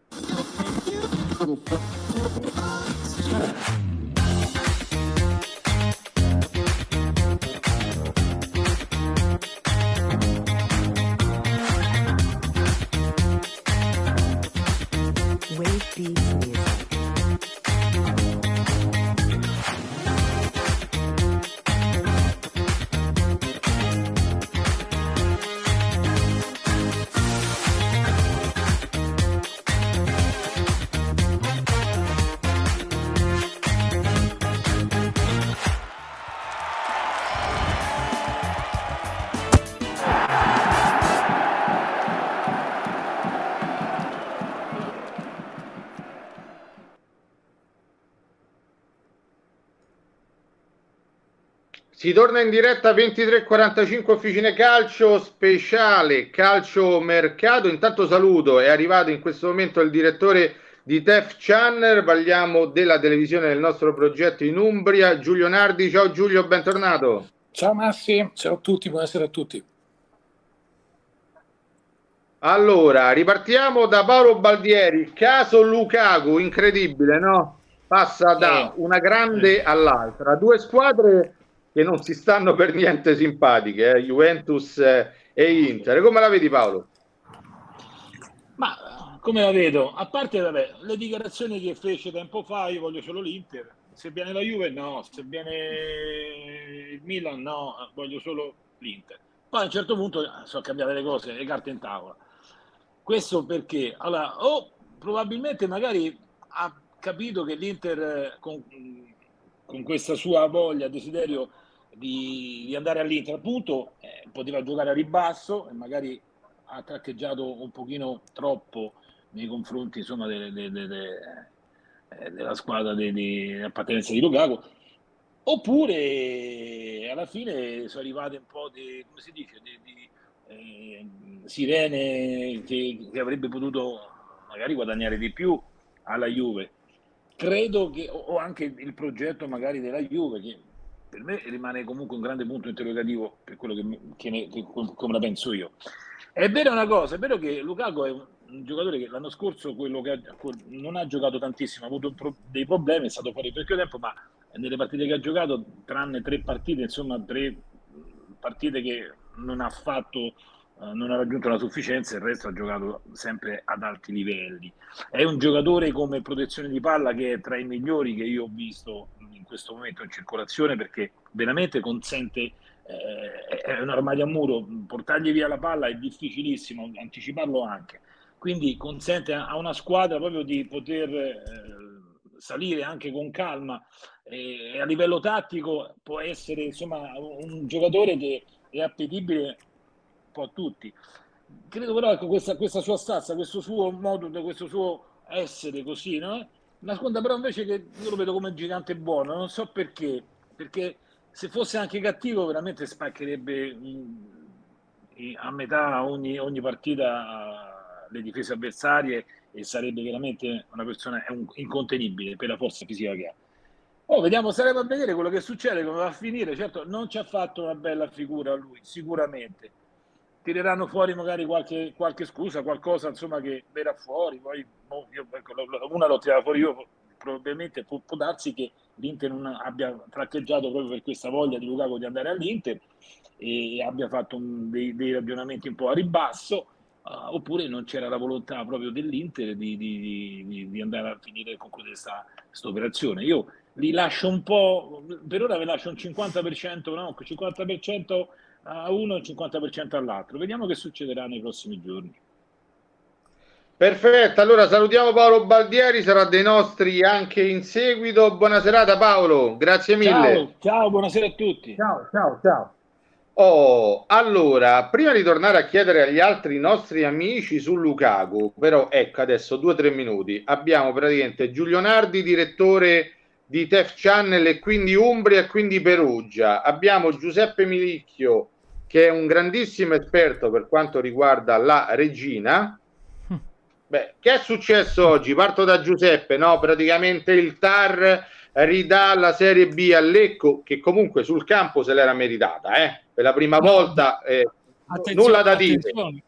Si torna in diretta 23.45 Officine Calcio, speciale calcio mercato. Intanto saluto, è arrivato in questo momento il direttore di Tef Channel, parliamo della televisione del nostro progetto in Umbria, Giulio Nardi. Ciao Giulio, bentornato. Ciao Massi, ciao a tutti, buonasera a tutti. Allora, ripartiamo da Paolo Baldieri, caso Lukaku, incredibile, no? Passa da una grande all'altra, due squadre che non si stanno per niente simpatiche, eh? Juventus eh, e Inter. Come la vedi Paolo? Ma come la vedo? A parte vabbè, le dichiarazioni che fece tempo fa, io voglio solo l'Inter. Se viene la Juve, no. Se viene il Milan, no. Voglio solo l'Inter. Poi a un certo punto sono cambiate le cose, le carte in tavola. Questo perché? Allora, o probabilmente magari ha capito che l'Inter eh, con, con questa sua voglia, desiderio di, di andare all'Inter, appunto, eh, poteva giocare a ribasso e magari ha traccheggiato un pochino troppo nei confronti insomma, de, de, de, della squadra di appartenenza di Lukaku oppure alla fine sono arrivate un po' di, come si dice, di, di eh, sirene che, che, avrebbe potuto magari guadagnare di più alla Juve. Credo che, o anche il progetto magari della Juve, che per me rimane comunque un grande punto interrogativo per quello che, che, che come la penso io. È vero una cosa, è vero che Lukaku è un, giocatore che l'anno scorso quello che ha, non ha giocato tantissimo, ha avuto pro, dei problemi, è stato fuori parecchio tempo, ma nelle partite che ha giocato, tranne tre partite, insomma tre partite che non ha fatto, non ha raggiunto la sufficienza, il resto ha giocato sempre ad alti livelli. È un giocatore come protezione di palla che è tra i migliori che io ho visto in questo momento in circolazione perché veramente consente eh, è un armadio a muro, portargli via la palla è difficilissimo, anticiparlo anche. Quindi consente a una squadra proprio di poter eh, salire anche con calma e a livello tattico può essere insomma un giocatore che è appetibile po' a tutti. Credo però che questa, questa sua stazza, questo suo modo, questo suo essere così, no? Una squadra però invece che io lo vedo come gigante buono, non so perché, perché se fosse anche cattivo veramente spaccherebbe a metà ogni, ogni partita le difese avversarie e sarebbe veramente una persona incontenibile per la forza fisica che ha. Oh, vediamo, saremo a vedere quello che succede, come va a finire. Certo, non ci ha fatto una bella figura lui, sicuramente. Tireranno fuori magari qualche, qualche scusa, qualcosa insomma che verrà fuori. Poi oh, io, ecco, una l'ho tirata fuori io, probabilmente può, può darsi che l'Inter non abbia traccheggiato proprio per questa voglia di Lukaku di andare all'Inter e abbia fatto un, dei, dei, ragionamenti un po' a ribasso. Uh, oppure non c'era la volontà proprio dell'Inter di, di, di, di andare a finire concludere questa operazione. Io li lascio un po', per ora vi lascio un 50%, no, 50% a uno e un 50% all'altro. Vediamo che succederà nei prossimi giorni. Perfetto, allora salutiamo Paolo Baldieri, sarà dei nostri anche in seguito. Buona serata Paolo, grazie mille. Ciao, ciao buonasera a tutti. Ciao, ciao, ciao. Oh, allora, prima di tornare a chiedere agli altri nostri amici su Lukaku, però ecco adesso due o tre minuti, abbiamo praticamente Giulio Nardi, direttore di Tef Channel e quindi Umbria e quindi Perugia. Abbiamo Giuseppe Milicchio che è un grandissimo esperto per quanto riguarda la regina. Beh, che è successo oggi? Parto da Giuseppe, no? Praticamente il TAR ridà la Serie B a Lecco, che comunque sul campo se l'era meritata, eh? Per la prima volta eh, nulla da dire. Attenzione,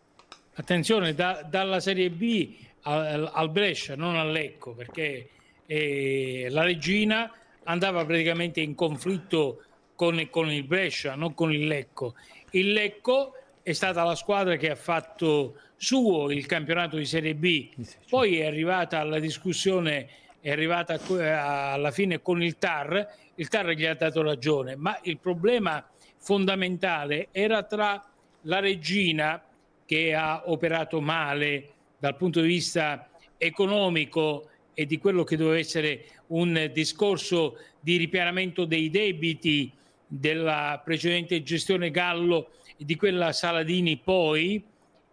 attenzione da, dalla Serie B al, al Brescia, non a Lecco, perché e la regina andava praticamente in conflitto con, con, il Brescia, non con il Lecco. Il Lecco è stata la squadra che ha fatto suo il campionato di Serie B, poi è arrivata alla discussione, è arrivata alla fine con il TAR, il TAR gli ha dato ragione, ma il problema fondamentale era tra la regina che ha operato male dal punto di vista economico e di quello che doveva essere un discorso di ripianamento dei debiti della precedente gestione Gallo e di quella Saladini poi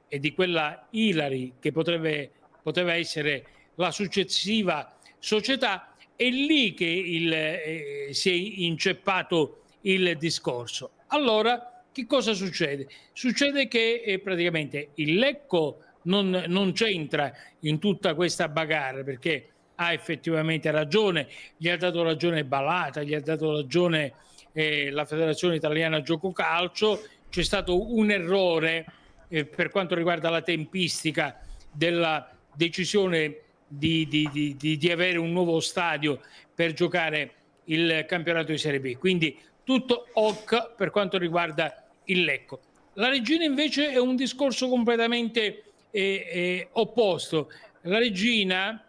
e di quella Ilari che potrebbe, poteva essere la successiva società è lì che il, eh, si è inceppato il discorso. Allora, che cosa succede? Succede che eh, praticamente il Lecco non, non c'entra in tutta questa bagarre perché ha effettivamente ragione, gli ha dato ragione Balata, gli ha dato ragione eh, la Federazione Italiana Gioco Calcio, c'è stato un errore eh, per quanto riguarda la tempistica della decisione di, di, di, di, avere un nuovo stadio per giocare il campionato di Serie B. Quindi tutto ok per quanto riguarda il Lecco. La Regina invece è un discorso completamente eh, eh, opposto. La Regina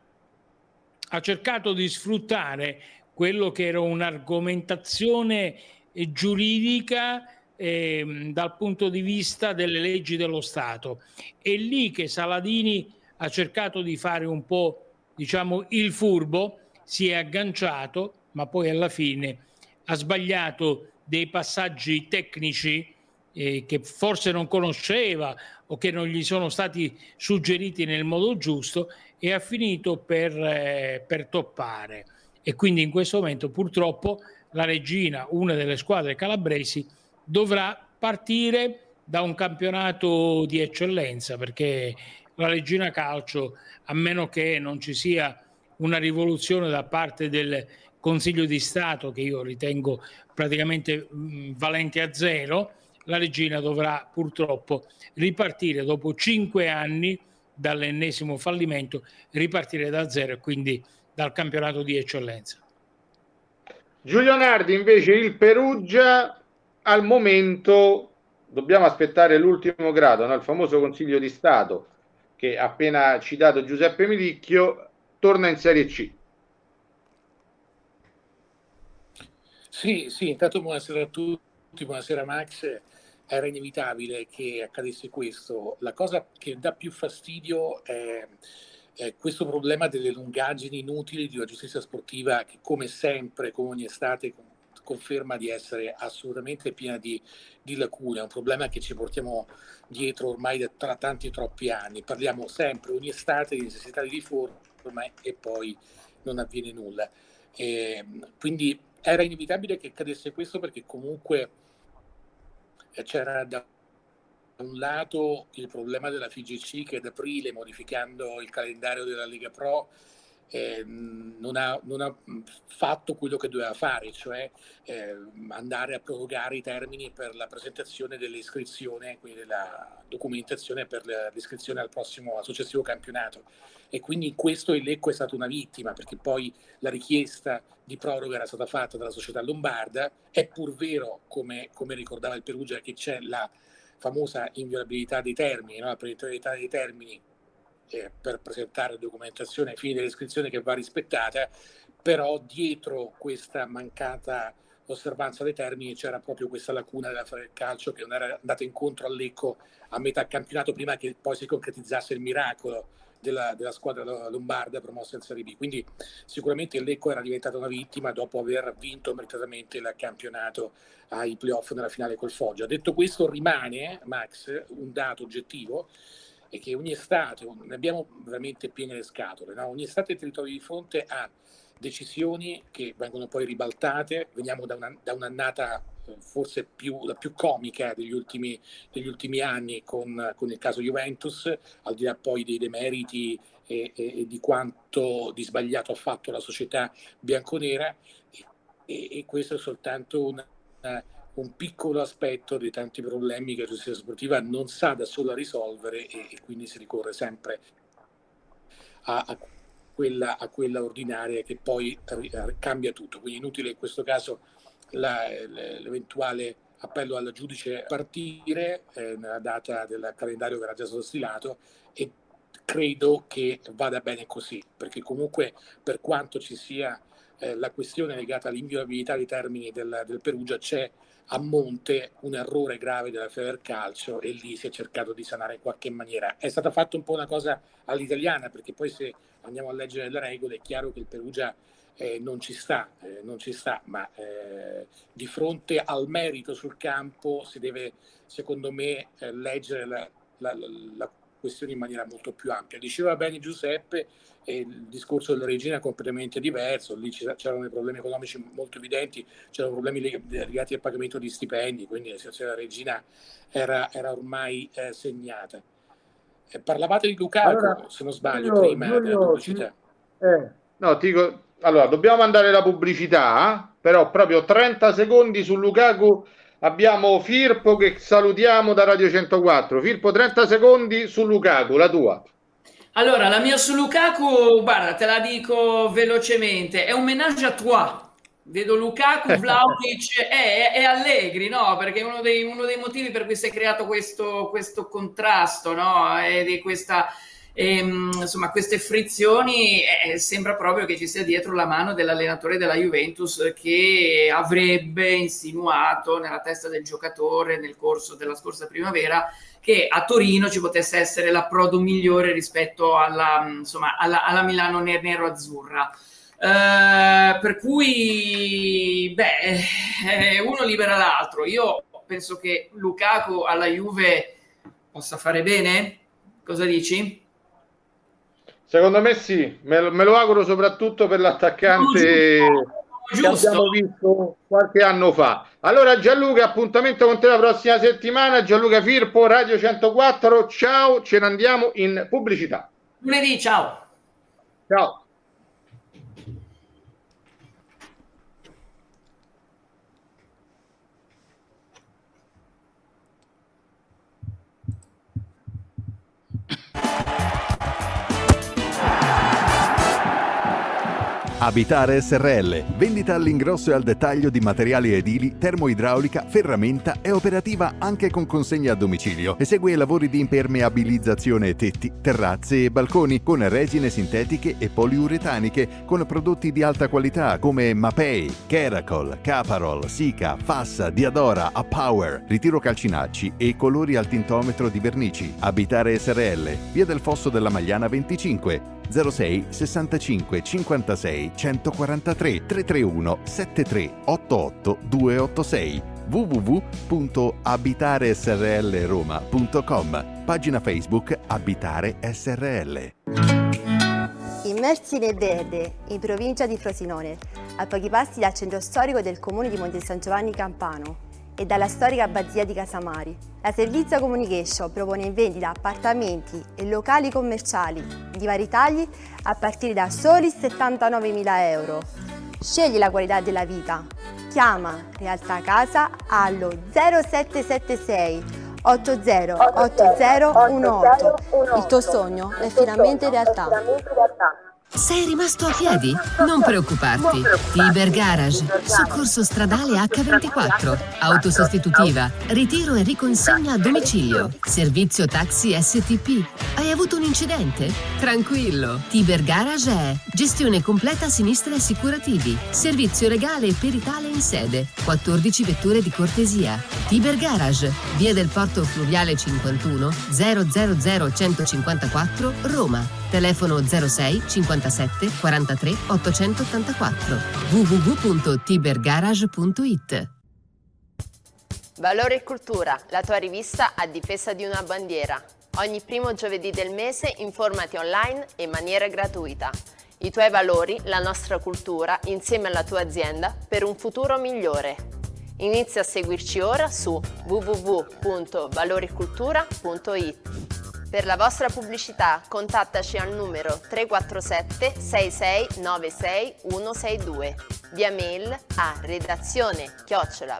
ha cercato di sfruttare quello che era un'argomentazione eh, giuridica eh, dal punto di vista delle leggi dello Stato. È lì che Saladini ha cercato di fare un po' diciamo il furbo, si è agganciato, ma poi alla fine ha sbagliato dei passaggi tecnici eh, che forse non conosceva o che non gli sono stati suggeriti nel modo giusto e ha finito per, eh, per toppare. E quindi in questo momento purtroppo la Regina, una delle squadre calabresi, dovrà partire da un campionato di eccellenza perché la Regina Calcio, a meno che non ci sia una rivoluzione da parte del Consiglio di Stato, che io ritengo praticamente mh, valente a zero, la Regina dovrà purtroppo ripartire dopo cinque anni dall'ennesimo fallimento, ripartire da zero e quindi dal campionato di eccellenza. Giulio Nardi invece il Perugia al momento dobbiamo aspettare l'ultimo grado, no? il famoso Consiglio di Stato che appena citato Giuseppe Milicchio torna in Serie C. Sì, sì, intanto buonasera a tutti, buonasera Max. Era inevitabile che accadesse questo. La cosa che dà più fastidio è, è questo problema delle lungaggini inutili di una giustizia sportiva che come sempre, come ogni estate, conferma di essere assolutamente piena di, di lacune, è un problema che ci portiamo dietro ormai da tra tanti troppi anni. Parliamo sempre ogni estate di necessità di riforma e poi non avviene nulla. E, quindi era inevitabile che accadesse questo perché comunque eh, c'era da un lato il problema della FIGC che ad aprile, modificando il calendario della Lega Pro, eh, non, ha, non, ha, fatto quello che doveva fare, cioè eh, andare a prorogare i termini per la presentazione dell'iscrizione, quindi della documentazione per l'iscrizione al prossimo, al successivo campionato. E quindi in questo il Lecco è stata una vittima, perché poi la richiesta di proroga era stata fatta dalla società lombarda, è pur vero, come, come ricordava il Perugia, che c'è la famosa inviolabilità dei termini, no? la predettorietà dei termini eh, per presentare documentazione ai fini dell'iscrizione che va rispettata, però dietro questa mancata osservanza dei termini c'era proprio questa lacuna della del calcio che non era andata incontro al Lecco a metà campionato prima che poi si concretizzasse il miracolo della, della, squadra lombarda promossa in Serie B. Quindi sicuramente il Lecco era diventata una vittima dopo aver vinto meritatamente il campionato ai playoff nella finale col Foggia. Detto questo rimane, Max, un dato oggettivo è che ogni estate, ne abbiamo veramente piene le scatole, no? ogni estate il territorio di fronte ha decisioni che vengono poi ribaltate, veniamo da, una, da un'annata eh, forse più, la più comica degli ultimi, degli ultimi anni con, con, il caso Juventus, al di là poi dei demeriti e, e, e di quanto di sbagliato ha fatto la società bianconera. E, e questo è soltanto una, una un piccolo aspetto dei tanti problemi che la giustizia sportiva non sa da sola risolvere e, e quindi si ricorre sempre a, a, quella, a, quella, ordinaria che poi r- cambia tutto. Quindi inutile in questo caso la, l'eventuale appello al giudice partire eh, nella data del calendario che era già stato stilato e credo che vada bene così, perché comunque per quanto ci sia eh, la questione legata all'inviolabilità dei termini del, del Perugia c'è a monte un errore grave della Federcalcio e lì si è cercato di sanare in qualche maniera. È stata fatta un po' una cosa all'italiana perché poi se andiamo a leggere le regole è chiaro che il Perugia eh, non ci sta, eh, non ci sta, ma eh, di fronte al merito sul campo si deve, secondo me, eh, leggere la, la, la, questione in maniera molto più ampia. Diceva bene Giuseppe, eh, il discorso della regina è completamente diverso, lì c'erano dei problemi economici molto evidenti, c'erano problemi legati al pagamento di stipendi, quindi la situazione della regina era, era ormai eh, segnata. Eh, parlavate di Lukaku, allora, se non sbaglio, io, prima io, della pubblicità. Eh, no, dico, allora, dobbiamo mandare la pubblicità, eh? però proprio 30 secondi su Lukaku abbiamo Firpo che salutiamo da Radio 104. Firpo, 30 secondi su Lukaku, la tua. Allora, la mia su Lukaku, guarda, te la dico velocemente, è un menage a trois. Vedo Lukaku, (laughs) Vlaovic e, e, Allegri, no? Perché uno dei, uno dei motivi per cui si è creato questo, questo contrasto, no? E di questa e, ehm, insomma, queste frizioni eh, sembra proprio che ci sia dietro la mano dell'allenatore della Juventus che avrebbe insinuato nella testa del giocatore nel corso della scorsa primavera che a Torino ci potesse essere l'approdo migliore rispetto alla, insomma, alla, alla Milano nero-azzurra. Uh, per cui, beh, eh, uno libera l'altro. Io penso che Lukaku alla Juve possa fare bene. Cosa dici? Secondo me sì, me, me lo auguro soprattutto per l'attaccante Giusto. che abbiamo visto qualche anno fa. Allora Gianluca, appuntamento con te la prossima settimana. Gianluca Firpo, Radio 104. Ciao, ce ne andiamo in pubblicità. Lunedì, ciao. Ciao. Abitare SRL, vendita all'ingrosso e al dettaglio di materiali edili, termoidraulica, ferramenta, è operativa anche con consegna a domicilio. Esegue i lavori di impermeabilizzazione tetti, terrazze e balconi con resine sintetiche e poliuretaniche con prodotti di alta qualità come Mapei, Caracol, Caparol, Sica, Fassa, Diadora, Power, ritiro calcinacci e colori al tintometro di vernici. Abitare SRL, via del Fosso della Magliana 25 06 65 56 143 331 73 88 286 www.abitaresrlroma.com Pagina Facebook Abitare SRL Immersi nel verde, in provincia di Frosinone, a pochi passi dal centro storico del comune di Monte San Giovanni Campano e dalla storica abbazia di Casamari. La Servizio Communication propone in vendita appartamenti e locali commerciali di vari tagli a partire da soli 79.000 euro. Scegli la qualità della vita. Chiama Realtà Casa allo 0776 808018. Il tuo sogno è finalmente realtà. Sei rimasto a piedi? Non preoccuparti. Tiber Garage, soccorso stradale H24, autosostitutiva, ritiro e riconsegna a domicilio, servizio taxi STP. Hai avuto un incidente? Tranquillo. Tiber Garage è gestione completa sinistra e assicurativi, servizio legale e peritale in sede, 14 vetture di cortesia. Tiber Garage, via del porto fluviale 51 000 Roma. Telefono 06 57 43 884 www.tibergarage.it Valore e Cultura, la tua rivista a difesa di una bandiera. Ogni primo giovedì del mese informati online e in maniera gratuita. I tuoi valori, la nostra cultura, insieme alla tua azienda per un futuro migliore. Inizia a seguirci ora su www.valoricultura.it. Per la vostra pubblicità contattaci al numero 347 6696 162 via mail a redazione chiocciola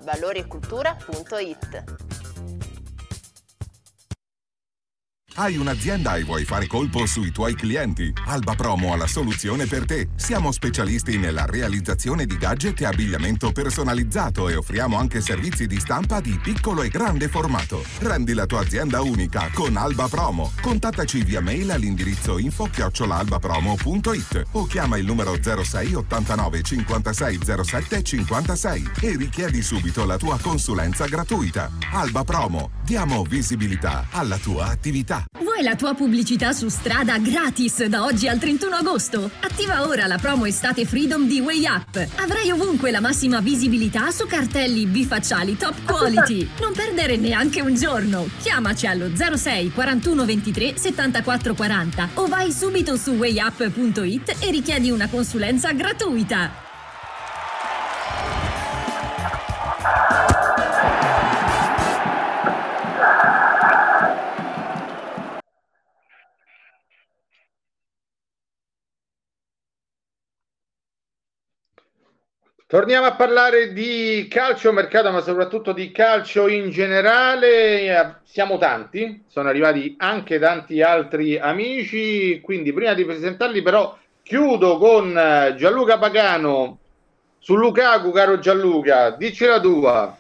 Hai un'azienda e vuoi fare colpo sui tuoi clienti? Alba Promo ha la soluzione per te. Siamo specialisti nella realizzazione di gadget e abbigliamento personalizzato e offriamo anche servizi di stampa di piccolo e grande formato. Rendi la tua azienda unica con Alba Promo. Contattaci via mail all'indirizzo info-albapromo.it o chiama il numero 06 89 56 07 56 e richiedi subito la tua consulenza gratuita. Alba Promo. Diamo visibilità alla tua attività. Vuoi la tua pubblicità su strada gratis da oggi al 31 agosto? Attiva ora la promo Estate Freedom di Way Up. Avrai ovunque la massima visibilità su cartelli bifacciali top quality. Non perdere neanche un giorno. Chiamaci allo 06 41 23 74 40 o vai subito su wayup.it e richiedi una consulenza gratuita. Torniamo a parlare di calcio mercato, ma soprattutto di calcio in generale. Eh, Siamo tanti, sono arrivati anche tanti altri amici, quindi prima di presentarli però chiudo con eh, Gianluca Pagano su Lukaku, caro Gianluca, dici la tua.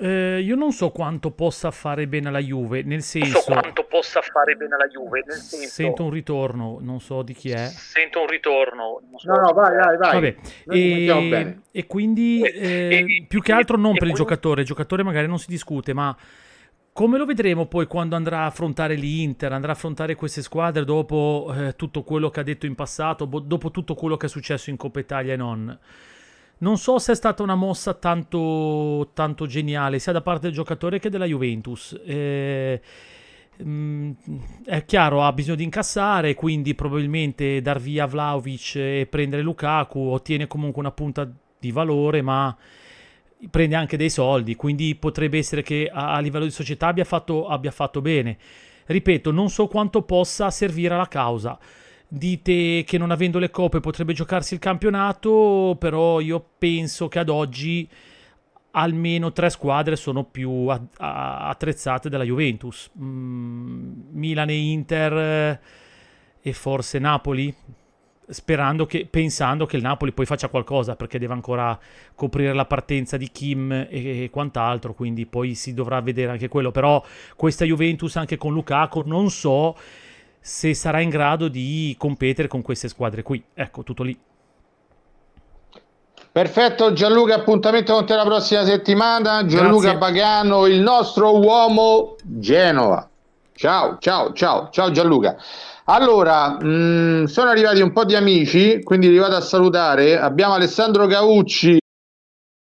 Eh, io non so quanto possa fare bene alla Juve, nel Non so senso... quanto possa fare bene alla Juve, nel senso... Sento un ritorno, non so di chi è. Sento un ritorno. non so- No, no, vai, vai, vai. Vabbè, sentiamo e, bene. e quindi eh, più che altro non per il giocatore, il giocatore magari non si discute, ma come lo vedremo poi quando andrà a affrontare l'Inter, andrà a affrontare queste squadre dopo eh, tutto quello che ha detto in passato, bo- dopo tutto quello che è successo in Coppa Italia e non. Non so se è stata una mossa tanto, tanto geniale, sia da parte del giocatore che della Juventus. Eh, mm, è chiaro, ha bisogno di incassare, quindi probabilmente dar via Vlaovic e prendere Lukaku ottiene comunque una punta di valore, ma prende anche dei soldi, quindi potrebbe essere che a, a livello di società abbia fatto, abbia fatto bene. Ripeto, non so quanto possa servire alla causa. Dite che non avendo le coppe potrebbe giocarsi il campionato, però io penso che ad oggi almeno tre squadre sono più a- a- attrezzate della Juventus. Mm, Milan e Inter eh, e forse Napoli, sperando che, pensando che il Napoli poi faccia qualcosa, perché deve ancora coprire la partenza di Kim e, e quant'altro, quindi poi si dovrà vedere anche quello. Però questa Juventus anche con Lukaku non so se sarà in grado di competere con queste squadre qui. Ecco, tutto lì. Perfetto Gianluca, appuntamento con te la prossima settimana. Gianluca Grazie. Pagano, il nostro uomo Genova. Ciao, ciao, ciao, ciao Gianluca. Allora, mh, sono arrivati un po' di amici, quindi li vado a salutare. Abbiamo Alessandro Caucci